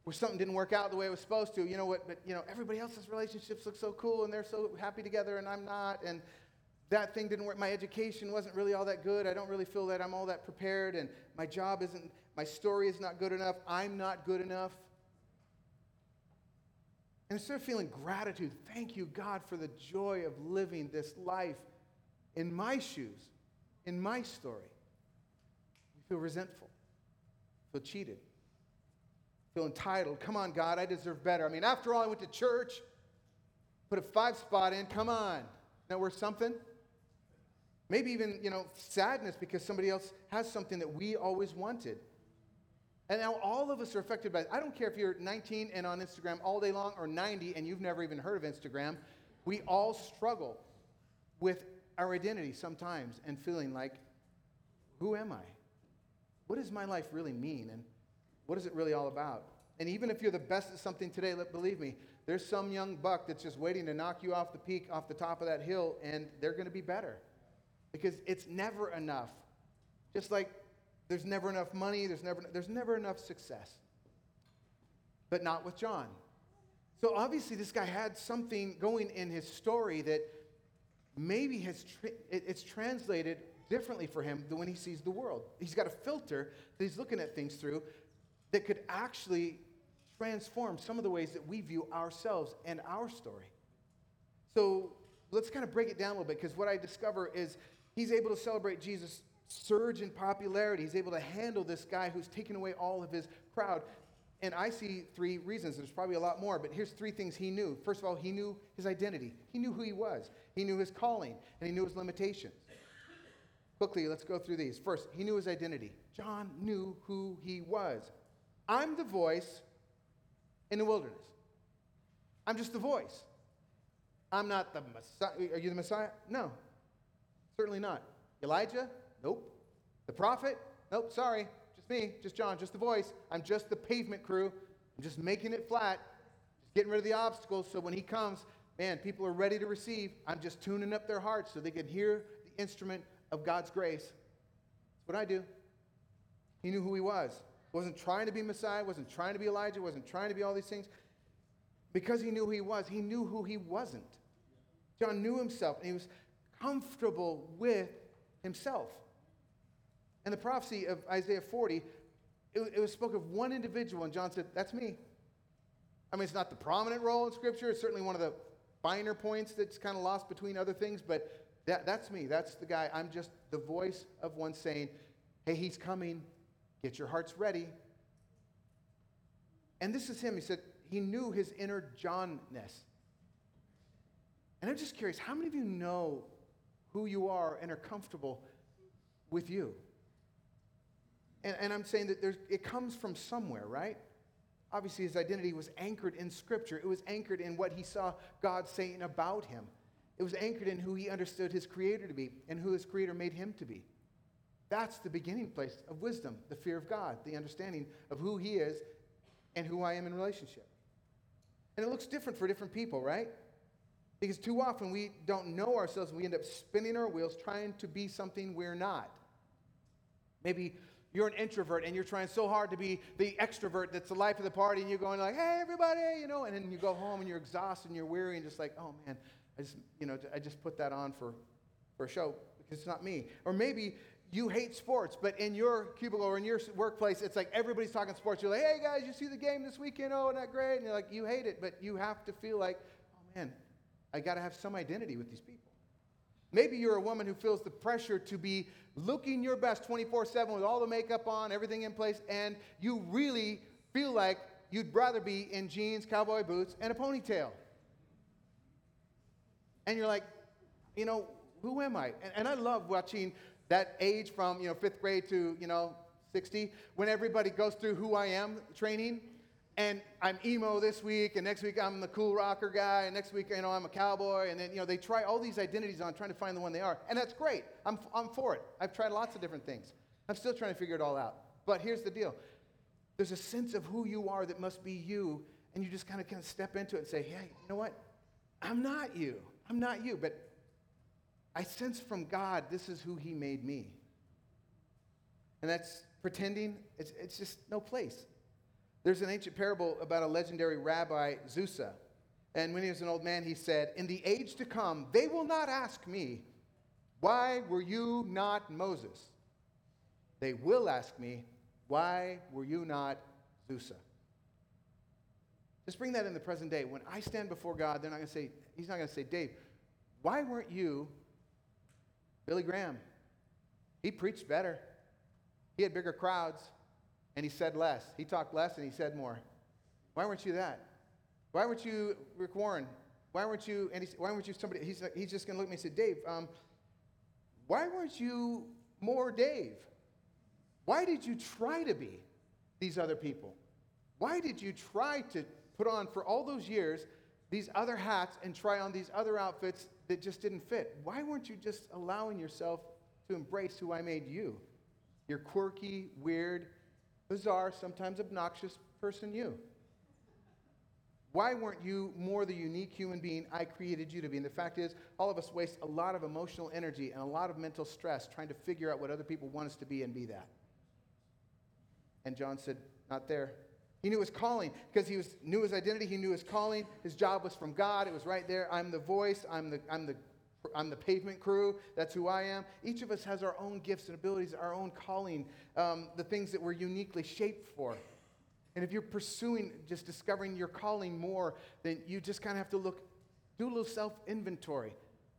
where something didn't work out the way it was supposed to. You know what? But you know, everybody else's relationships look so cool and they're so happy together and I'm not. And that thing didn't work. My education wasn't really all that good. I don't really feel that I'm all that prepared. And my job isn't, My story is not good enough. I'm not good enough. And instead of feeling gratitude, thank you, God, for the joy of living this life in my shoes, in my story. We feel resentful, feel cheated, feel entitled. Come on, God, I deserve better. I mean, after all, I went to church, put a five spot in. Come on. That worth something? Maybe even, you know, sadness because somebody else has something that we always wanted. And now all of us are affected by it. I don't care if you're 19 and on Instagram all day long or 90 and you've never even heard of Instagram. We all struggle with our identity sometimes and feeling like, who am I? What does my life really mean? And what is it really all about? And even if you're the best at something today, believe me, there's some young buck that's just waiting to knock you off the peak, off the top of that hill, and they're going to be better. Because it's never enough. Just like there's never enough money, there's never, there's never enough success. But not with John. So obviously, this guy had something going in his story that maybe has tra- it's translated differently for him than when he sees the world. He's got a filter that he's looking at things through that could actually transform some of the ways that we view ourselves and our story. So let's kind of break it down a little bit because what I discover is he's able to celebrate Jesus' surge in popularity. He's able to handle this guy who's taken away all of his crowd. And I see three reasons. There's probably a lot more, but here's three things he knew. First of all, he knew his identity. He knew who he was. He knew his calling, and he knew his limitations. Quickly, let's go through these. First, he knew his identity. John knew who he was. I'm the voice in the wilderness. I'm just the voice. I'm not the Messiah. Are you the Messiah? No, certainly not. Elijah? Nope. The prophet? Nope, sorry. Just me, just John, just the voice. I'm just the pavement crew. I'm just making it flat, just getting rid of the obstacles so when he comes, man, people are ready to receive. I'm just tuning up their hearts so they can hear the instrument of God's grace. That's what I do. He knew who he was. Wasn't trying to be Messiah, wasn't trying to be Elijah, wasn't trying to be all these things. Because he knew who he was, he knew who he wasn't. John knew himself, and he was comfortable with himself. And the prophecy of Isaiah 40, it, it was spoke of one individual, and John said, That's me. I mean, it's not the prominent role in Scripture. It's certainly one of the finer points that's kind of lost between other things, but that, that's me. That's the guy. I'm just the voice of one saying, Hey, he's coming. Get your hearts ready. And this is him. He said, He knew his inner Johnness. And I'm just curious, how many of you know who you are and are comfortable with you? And, and I'm saying that there's, it comes from somewhere, right? Obviously, his identity was anchored in Scripture. It was anchored in what he saw God saying about him. It was anchored in who he understood his Creator to be and who his Creator made him to be. That's the beginning place of wisdom, the fear of God, the understanding of who he is and who I am in relationship. And it looks different for different people, right? Because too often we don't know ourselves and we end up spinning our wheels trying to be something we're not. Maybe you're an introvert and you're trying so hard to be the extrovert that's the life of the party and you're going like, hey, everybody, you know, and then you go home and you're exhausted and you're weary and just like, oh man, I just, you know, I just put that on for, for a show because it's not me. Or maybe you hate sports, but in your cubicle or in your workplace, it's like everybody's talking sports. You're like, hey guys, you see the game this weekend? Oh, not that great. And you're like, you hate it, but you have to feel like, oh man, I got to have some identity with these people. Maybe you're a woman who feels the pressure to be looking your best 24 7 with all the makeup on, everything in place, and you really feel like you'd rather be in jeans, cowboy boots, and a ponytail. And you're like, you know, who am I? And, and I love watching that age from, you know, fifth grade to, you know, 60, when everybody goes through who I am training and I'm emo this week, and next week I'm the cool rocker guy, and next week, you know, I'm a cowboy, and then, you know, they try all these identities on trying to find the one they are. And that's great. I'm, I'm for it. I've tried lots of different things. I'm still trying to figure it all out. But here's the deal there's a sense of who you are that must be you, and you just kind of kind of step into it and say, hey, you know what? I'm not you. I'm not you. But I sense from God this is who He made me. And that's pretending, it's, it's just no place. There's an ancient parable about a legendary rabbi, Zusa. And when he was an old man, he said, In the age to come, they will not ask me, Why were you not Moses? They will ask me, Why were you not Zusa? Just bring that in the present day. When I stand before God, they're not going to say, He's not going to say, Dave, why weren't you Billy Graham? He preached better. He had bigger crowds and he said less. He talked less and he said more. Why weren't you that? Why weren't you Rick Warren? Why weren't you, and why weren't you somebody? He's, he's just going to look at me and say, Dave, um, why weren't you more Dave? Why did you try to be these other people? Why did you try to put on for all those years these other hats and try on these other outfits that just didn't fit? Why weren't you just allowing yourself to embrace who I made you? Your quirky, weird, bizarre, sometimes obnoxious person, you. Why weren't you more the unique human being I created you to be? And the fact is, all of us waste a lot of emotional energy and a lot of mental stress trying to figure out what other people want us to be and be that. And John said, Not there. He knew his calling because he was, knew his identity. He knew his calling. His job was from God. It was right there. I'm the voice. I'm the, I'm the, I'm the pavement crew. That's who I am. Each of us has our own gifts and abilities, our own calling, um, the things that we're uniquely shaped for. And if you're pursuing just discovering your calling more, then you just kind of have to look, do a little self inventory.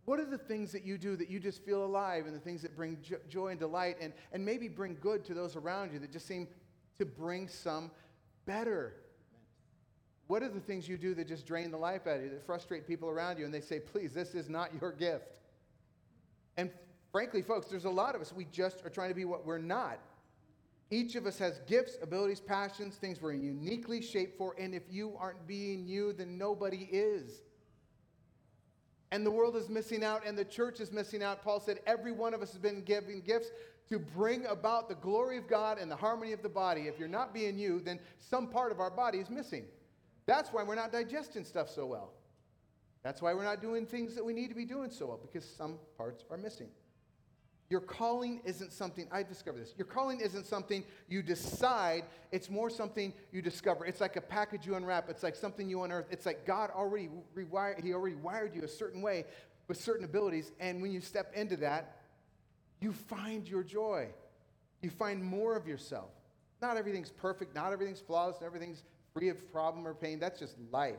What are the things that you do that you just feel alive and the things that bring jo- joy and delight and, and maybe bring good to those around you that just seem to bring some better? What are the things you do that just drain the life out of you, that frustrate people around you, and they say, please, this is not your gift? And frankly, folks, there's a lot of us, we just are trying to be what we're not. Each of us has gifts, abilities, passions, things we're uniquely shaped for, and if you aren't being you, then nobody is. And the world is missing out, and the church is missing out. Paul said, Every one of us has been given gifts to bring about the glory of God and the harmony of the body. If you're not being you, then some part of our body is missing. That's why we're not digesting stuff so well. That's why we're not doing things that we need to be doing so well, because some parts are missing. Your calling isn't something, I discovered this. Your calling isn't something you decide, it's more something you discover. It's like a package you unwrap, it's like something you unearth. It's like God already rewired, He already wired you a certain way with certain abilities, and when you step into that, you find your joy. You find more of yourself. Not everything's perfect, not everything's flawless, everything's free of problem or pain. That's just life.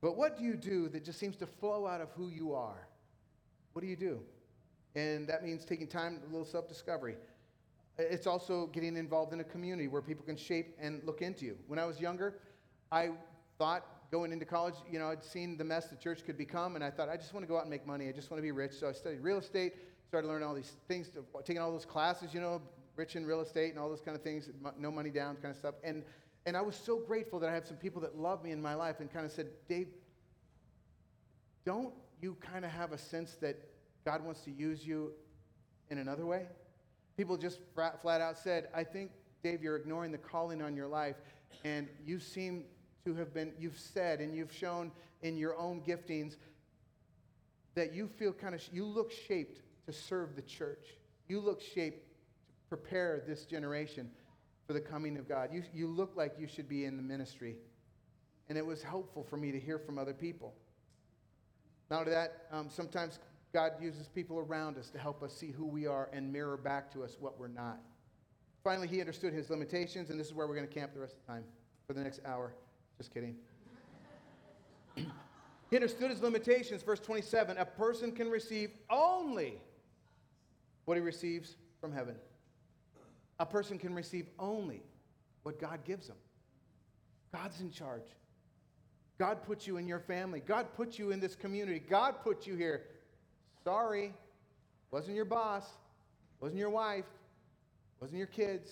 But what do you do that just seems to flow out of who you are? What do you do? And that means taking time, a little self discovery. It's also getting involved in a community where people can shape and look into you. When I was younger, I thought going into college, you know, I'd seen the mess the church could become, and I thought, I just want to go out and make money. I just want to be rich. So I studied real estate, started learning all these things, taking all those classes, you know, rich in real estate and all those kind of things, no money down kind of stuff. And, and I was so grateful that I had some people that loved me in my life and kind of said, Dave, don't you kind of have a sense that God wants to use you in another way? People just flat out said, I think, Dave, you're ignoring the calling on your life, and you seem to have been, you've said and you've shown in your own giftings that you feel kind of, you look shaped to serve the church. You look shaped to prepare this generation for the coming of God. You, you look like you should be in the ministry. And it was helpful for me to hear from other people. Not only that, um, sometimes God uses people around us to help us see who we are and mirror back to us what we're not. Finally, he understood his limitations, and this is where we're going to camp the rest of the time for the next hour. Just kidding. he understood his limitations. Verse 27 A person can receive only what he receives from heaven. A person can receive only what God gives him. God's in charge. God put you in your family. God put you in this community. God put you here Sorry, wasn't your boss, wasn't your wife, wasn't your kids.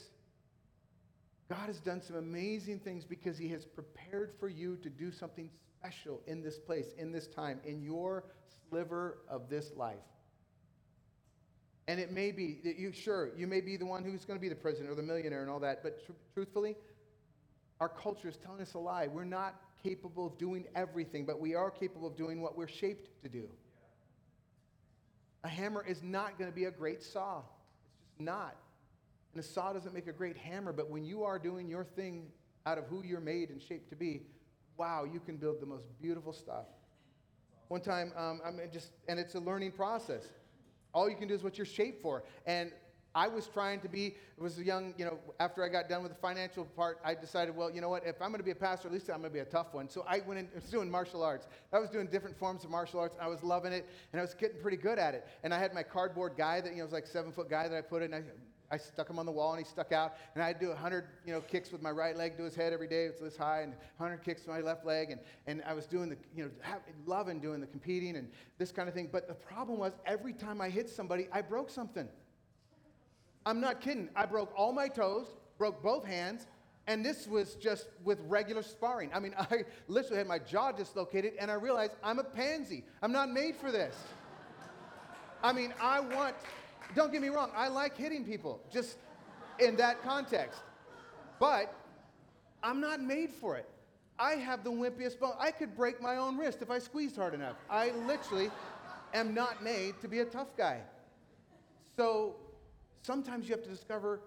God has done some amazing things because He has prepared for you to do something special in this place, in this time, in your sliver of this life. And it may be that you, sure, you may be the one who's going to be the president or the millionaire and all that, but tr- truthfully, our culture is telling us a lie. We're not capable of doing everything, but we are capable of doing what we're shaped to do. A hammer is not going to be a great saw. It's just not. And a saw doesn't make a great hammer, but when you are doing your thing out of who you're made and shaped to be, wow, you can build the most beautiful stuff. One time, um, I mean, just, and it's a learning process. All you can do is what you're shaped for. And I was trying to be, was a young, you know, after I got done with the financial part, I decided, well, you know what, if I'm going to be a pastor, at least I'm going to be a tough one. So I went in, I was doing martial arts. I was doing different forms of martial arts. I was loving it, and I was getting pretty good at it. And I had my cardboard guy that, you know, was like seven foot guy that I put in. I, I stuck him on the wall and he stuck out. And I'd do 100 you know, kicks with my right leg to his head every day. It's this high, and 100 kicks to my left leg. And, and I was doing the, you know, loving doing the competing and this kind of thing. But the problem was every time I hit somebody, I broke something. I'm not kidding. I broke all my toes, broke both hands, and this was just with regular sparring. I mean, I literally had my jaw dislocated, and I realized I'm a pansy. I'm not made for this. I mean, I want, don't get me wrong, I like hitting people, just in that context. But I'm not made for it. I have the wimpiest bone. I could break my own wrist if I squeezed hard enough. I literally am not made to be a tough guy. So sometimes you have to discover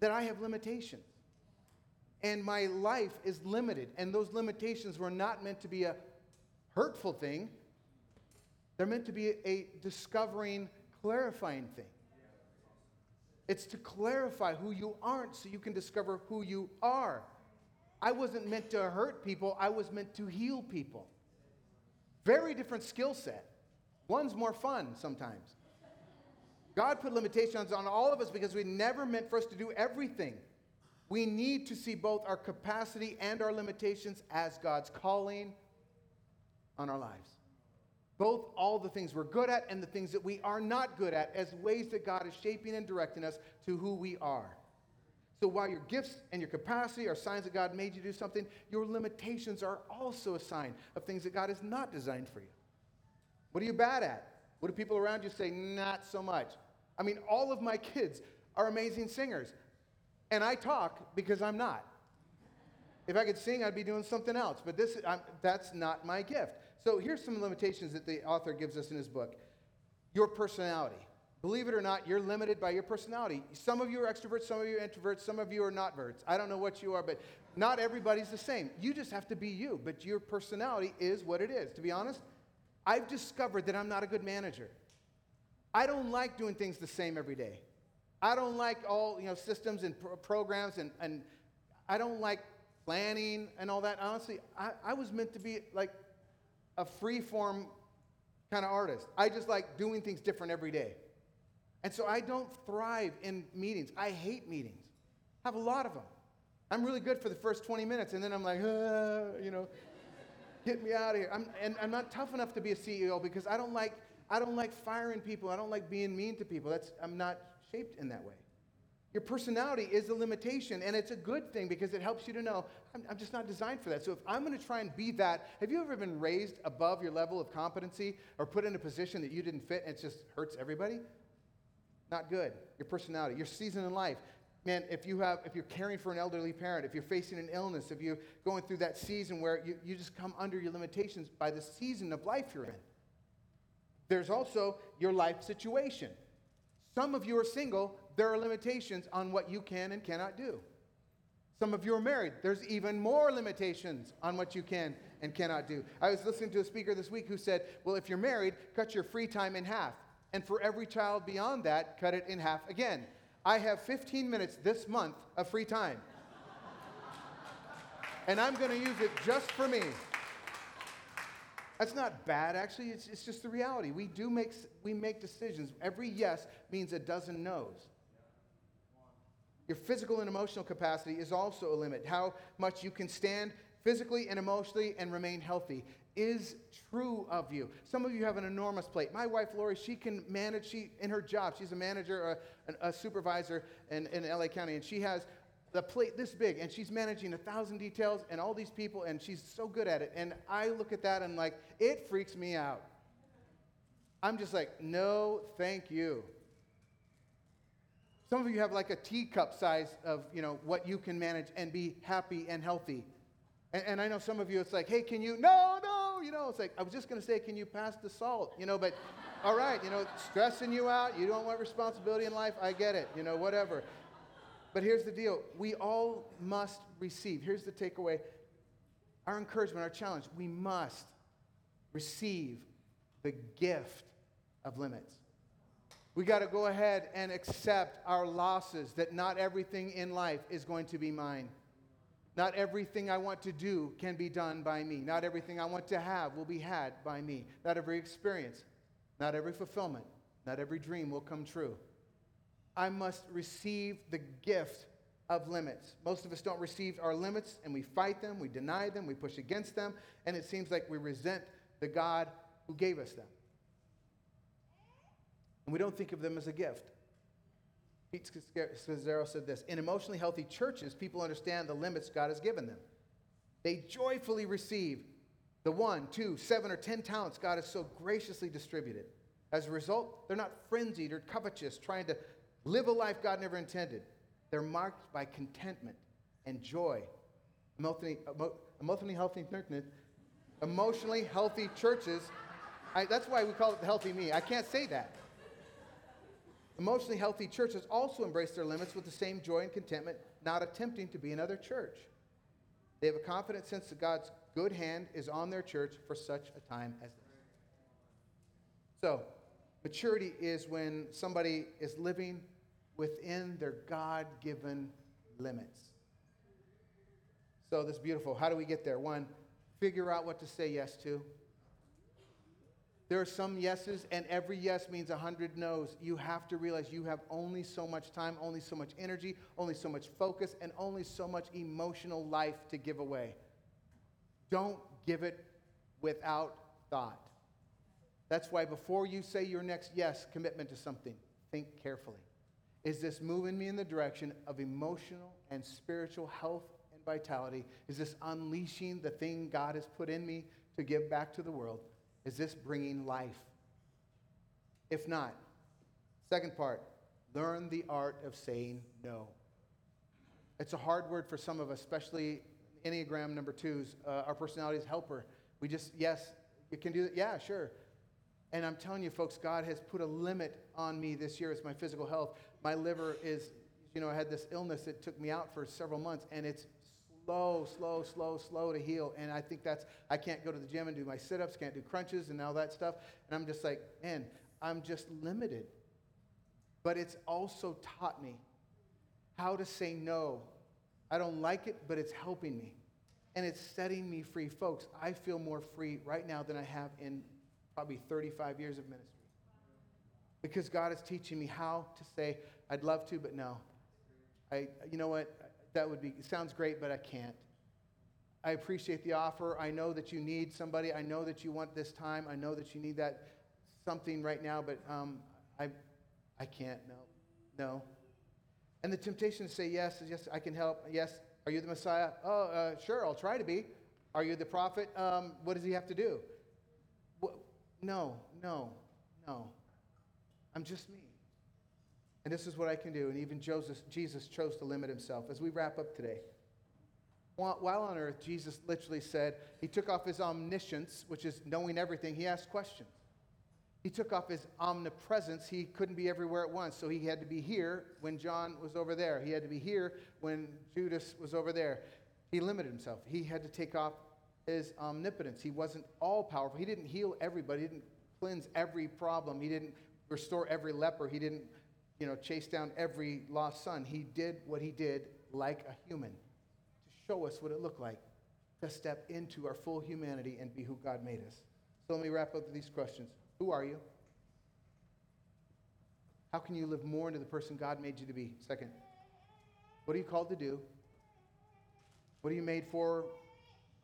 that I have limitations. And my life is limited. And those limitations were not meant to be a hurtful thing, they're meant to be a, discovering, clarifying thing. It's to clarify who you aren't so you can discover who you are. I wasn't meant to hurt people, I was meant to heal people. Very different skill set. One's more fun sometimes. God put limitations on all of us because we never meant for us to do everything. We need to see both our capacity and our limitations as God's calling on our lives. Both all the things we're good at and the things that we are not good at as ways that God is shaping and directing us to who we are. So while your gifts and your capacity are signs that God made you do something, your limitations are also a sign of things that God has not designed for you. What are you bad at? What do people around you say? Not so much. I mean, all of my kids are amazing singers. And I talk because I'm not. If I could sing, I'd be doing something else. But this, I'm, that's not my gift. So here's some limitations that the author gives us in his book your personality. Believe it or not, you're limited by your personality. Some of you are extroverts, some of you are introverts, some of you are not verts. I don't know what you are, but not everybody's the same. You just have to be you, but your personality is what it is. To be honest, I've discovered that I'm not a good manager. I don't like doing things the same every day. I don't like all you know systems and pro- programs and, and I don't like planning and all that. Honestly, I, I was meant to be like a free form kind of artist. I just like doing things different every day. And so I don't thrive in meetings. I hate meetings. I have a lot of them. I'm really good for the first 20 minutes, and then I'm like, uh, you know, get me out of here. I'm, and I'm not tough enough to be a CEO because I don't like I don't like firing people. I don't like being mean to people. That's, I'm not shaped in that way. Your personality is a limitation, and it's a good thing because it helps you to know I'm, I'm just not designed for that. So if I'm going to try and be that, have you ever been raised above your level of competency or put in a position that you didn't fit and it just hurts everybody? Not good. Your personality, your season in life. Man, if you have, if you're caring for an elderly parent, if you're facing an illness, if you're going through that season where you, you just come under your limitations by the season of life you're in. There's also your life situation. Some of you are single, there are limitations on what you can and cannot do. Some of you are married, there's even more limitations on what you can and cannot do. I was listening to a speaker this week who said, Well, if you're married, cut your free time in half. And for every child beyond that, cut it in half again. I have 15 minutes this month of free time. and I'm going to use it just for me. That's not bad, actually. It's, it's just the reality. We do make, we make decisions. Every yes means a dozen no's. Your physical and emotional capacity is also a limit. How much you can stand physically and emotionally and remain healthy is true of you. Some of you have an enormous plate. My wife, Lori, she can manage, she, in her job, she's a manager, a, a supervisor in, in LA County, and she has the plate this big and she's managing a thousand details and all these people and she's so good at it. And I look at that and like, it freaks me out. I'm just like, no, thank you. Some of you have like a teacup size of, you know, what you can manage and be happy and healthy. And, and I know some of you, it's like, hey, can you, no, no, you know, it's like, I was just going to say, can you pass the salt? You know, but all right, you know, stressing you out, you don't want responsibility in life, I get it, you know, whatever. But here's the deal we all must receive. Here's the takeaway our encouragement, our challenge we must receive the gift of limits. We got to go ahead and accept our losses, that not everything in life is going to be mine. Not everything I want to do can be done by me. Not everything I want to have will be had by me. Not every experience, not every fulfillment, not every dream will come true. I must receive the gift of limits. Most of us don't receive our limits and we fight them, we deny them, we push against them, and it seems like we resent the God who gave us them. And we don't think of them as a gift. Pete Scazzero said this In emotionally healthy churches, people understand the limits God has given them. They joyfully receive the one, two, seven, or ten talents God has so graciously distributed. As a result, they're not frenzied or covetous, trying to live a life God never intended. They're marked by contentment and joy. Emotionally, healthy, emotionally healthy churches. I, that's why we call it the healthy me. I can't say that. Emotionally healthy churches also embrace their limits with the same joy and contentment, not attempting to be another church. They have a confident sense that God's good hand is on their church for such a time as this. So, maturity is when somebody is living within their God given limits. So, this beautiful. How do we get there? One, figure out what to say yes to. There are some yeses, and every yes means a hundred no's. You have to realize you have only so much time, only so much energy, only so much focus, and only so much emotional life to give away. Don't give it without thought. That's why before you say your next yes commitment to something, think carefully. Is this moving me in the direction of emotional and spiritual health and vitality? Is this unleashing the thing God has put in me to give back to the world? Is this bringing life? If not, second part, learn the art of saying no. It's a hard word for some of us, especially Enneagram number twos. Uh, our personality is helper. We just, yes, you can do that. Yeah, sure. And I'm telling you, folks, God has put a limit on me this year. It's my physical health. My liver is, you know, I had this illness that took me out for several months, and it's slow, slow, slow, slow to heal. And I think that's, I can't go to the gym and do my sit ups, can't do crunches and all that stuff. And I'm just like, man, I'm just limited. But it's also taught me how to say no. I don't like it, but it's helping me. And it's setting me free. Folks, I feel more free right now than I have in probably 35 years of ministry. Because God is teaching me how to say, I'd love to, but no. I, you know what? that would be, sounds great, but I can't. I appreciate the offer. I know that you need somebody. I know that you want this time. I know that you need that something right now, but um, I, I can't. No, no. And the temptation to say yes is yes, I can help. Yes, are you the Messiah? Oh, uh, sure, I'll try to be. Are you the prophet? Um, what does he have to do? no, no, no. I'm just me. And this is what I can do. And even Joseph, Jesus chose to limit himself. As we wrap up today, while on earth, Jesus literally said, He took off his omniscience, which is knowing everything. He asked questions. He took off his omnipresence. He couldn't be everywhere at once. So he had to be here when John was over there. He had to be here when Judas was over there. He limited himself. He had to take off his omnipotence. He wasn't all powerful. He didn't heal everybody. He didn't cleanse every problem. He didn't restore every leper. He didn't you know, chase down every lost son. He did what he did like a human to show us what it looked like to step into our full humanity and be who God made us. So let me wrap up these questions. Who are you? How can you live more into the person God made you to be? Second, what are you called to do? What are you made for?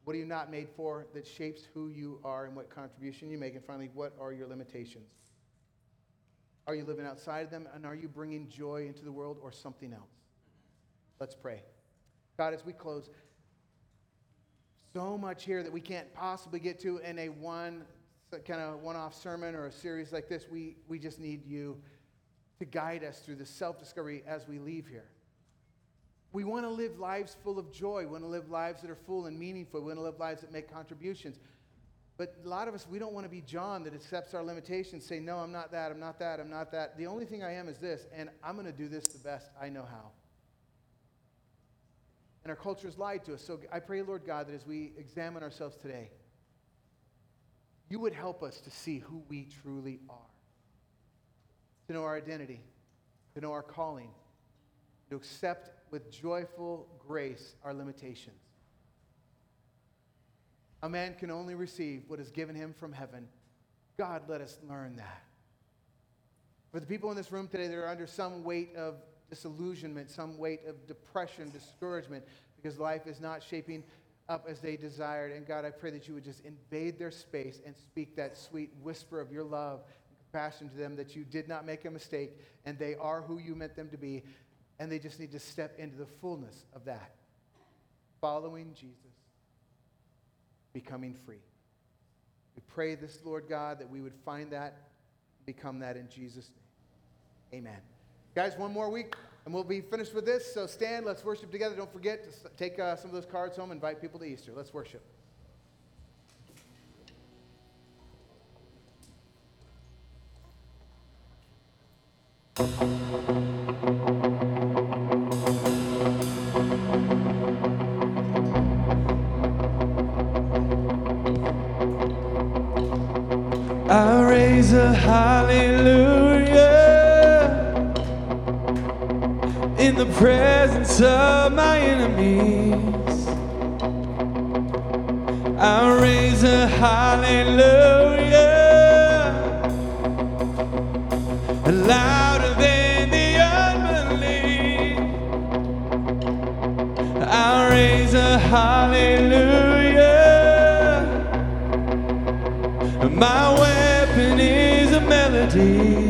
What are you not made for that shapes who you are and what contribution you make? And finally, what are your limitations? Are you living outside of them? And are you bringing joy into the world or something else? Let's pray. God, as we close, so much here that we can't possibly get to in a one kind of one off sermon or a series like this. We, we just need you to guide us through the self discovery as we leave here. We want to live lives full of joy. We want to live lives that are full and meaningful. We want to live lives that make contributions. But a lot of us, we don't want to be John that accepts our limitations, say, No, I'm not that, I'm not that, I'm not that. The only thing I am is this, and I'm going to do this the best I know how. And our culture has lied to us. So I pray, Lord God, that as we examine ourselves today, you would help us to see who we truly are. to know our identity, to know our calling, to accept with joyful grace our limitations. A man can only receive what is given him from heaven. God, let us learn that. For the people in this room today that are under some weight of disillusionment, some weight of depression, discouragement, because life is not shaping up as they desired. And God, I pray that you would just invade their space and speak that sweet whisper of your love and compassion to them that you did not make a mistake and they are who you meant them to be. And they just need to step into the fullness of that. Following Jesus, becoming free. We pray this, Lord God, that we would find that, become that in Jesus' name. Amen. Guys, one more week and we'll be finished with this. So stand, let's worship together. Don't forget to take uh, some of those cards home, invite people to Easter. Let's worship. I raise a hallelujah in the presence of my enemies. I raise a hallelujah louder than the unbelief. I raise a hallelujah. My is a melody.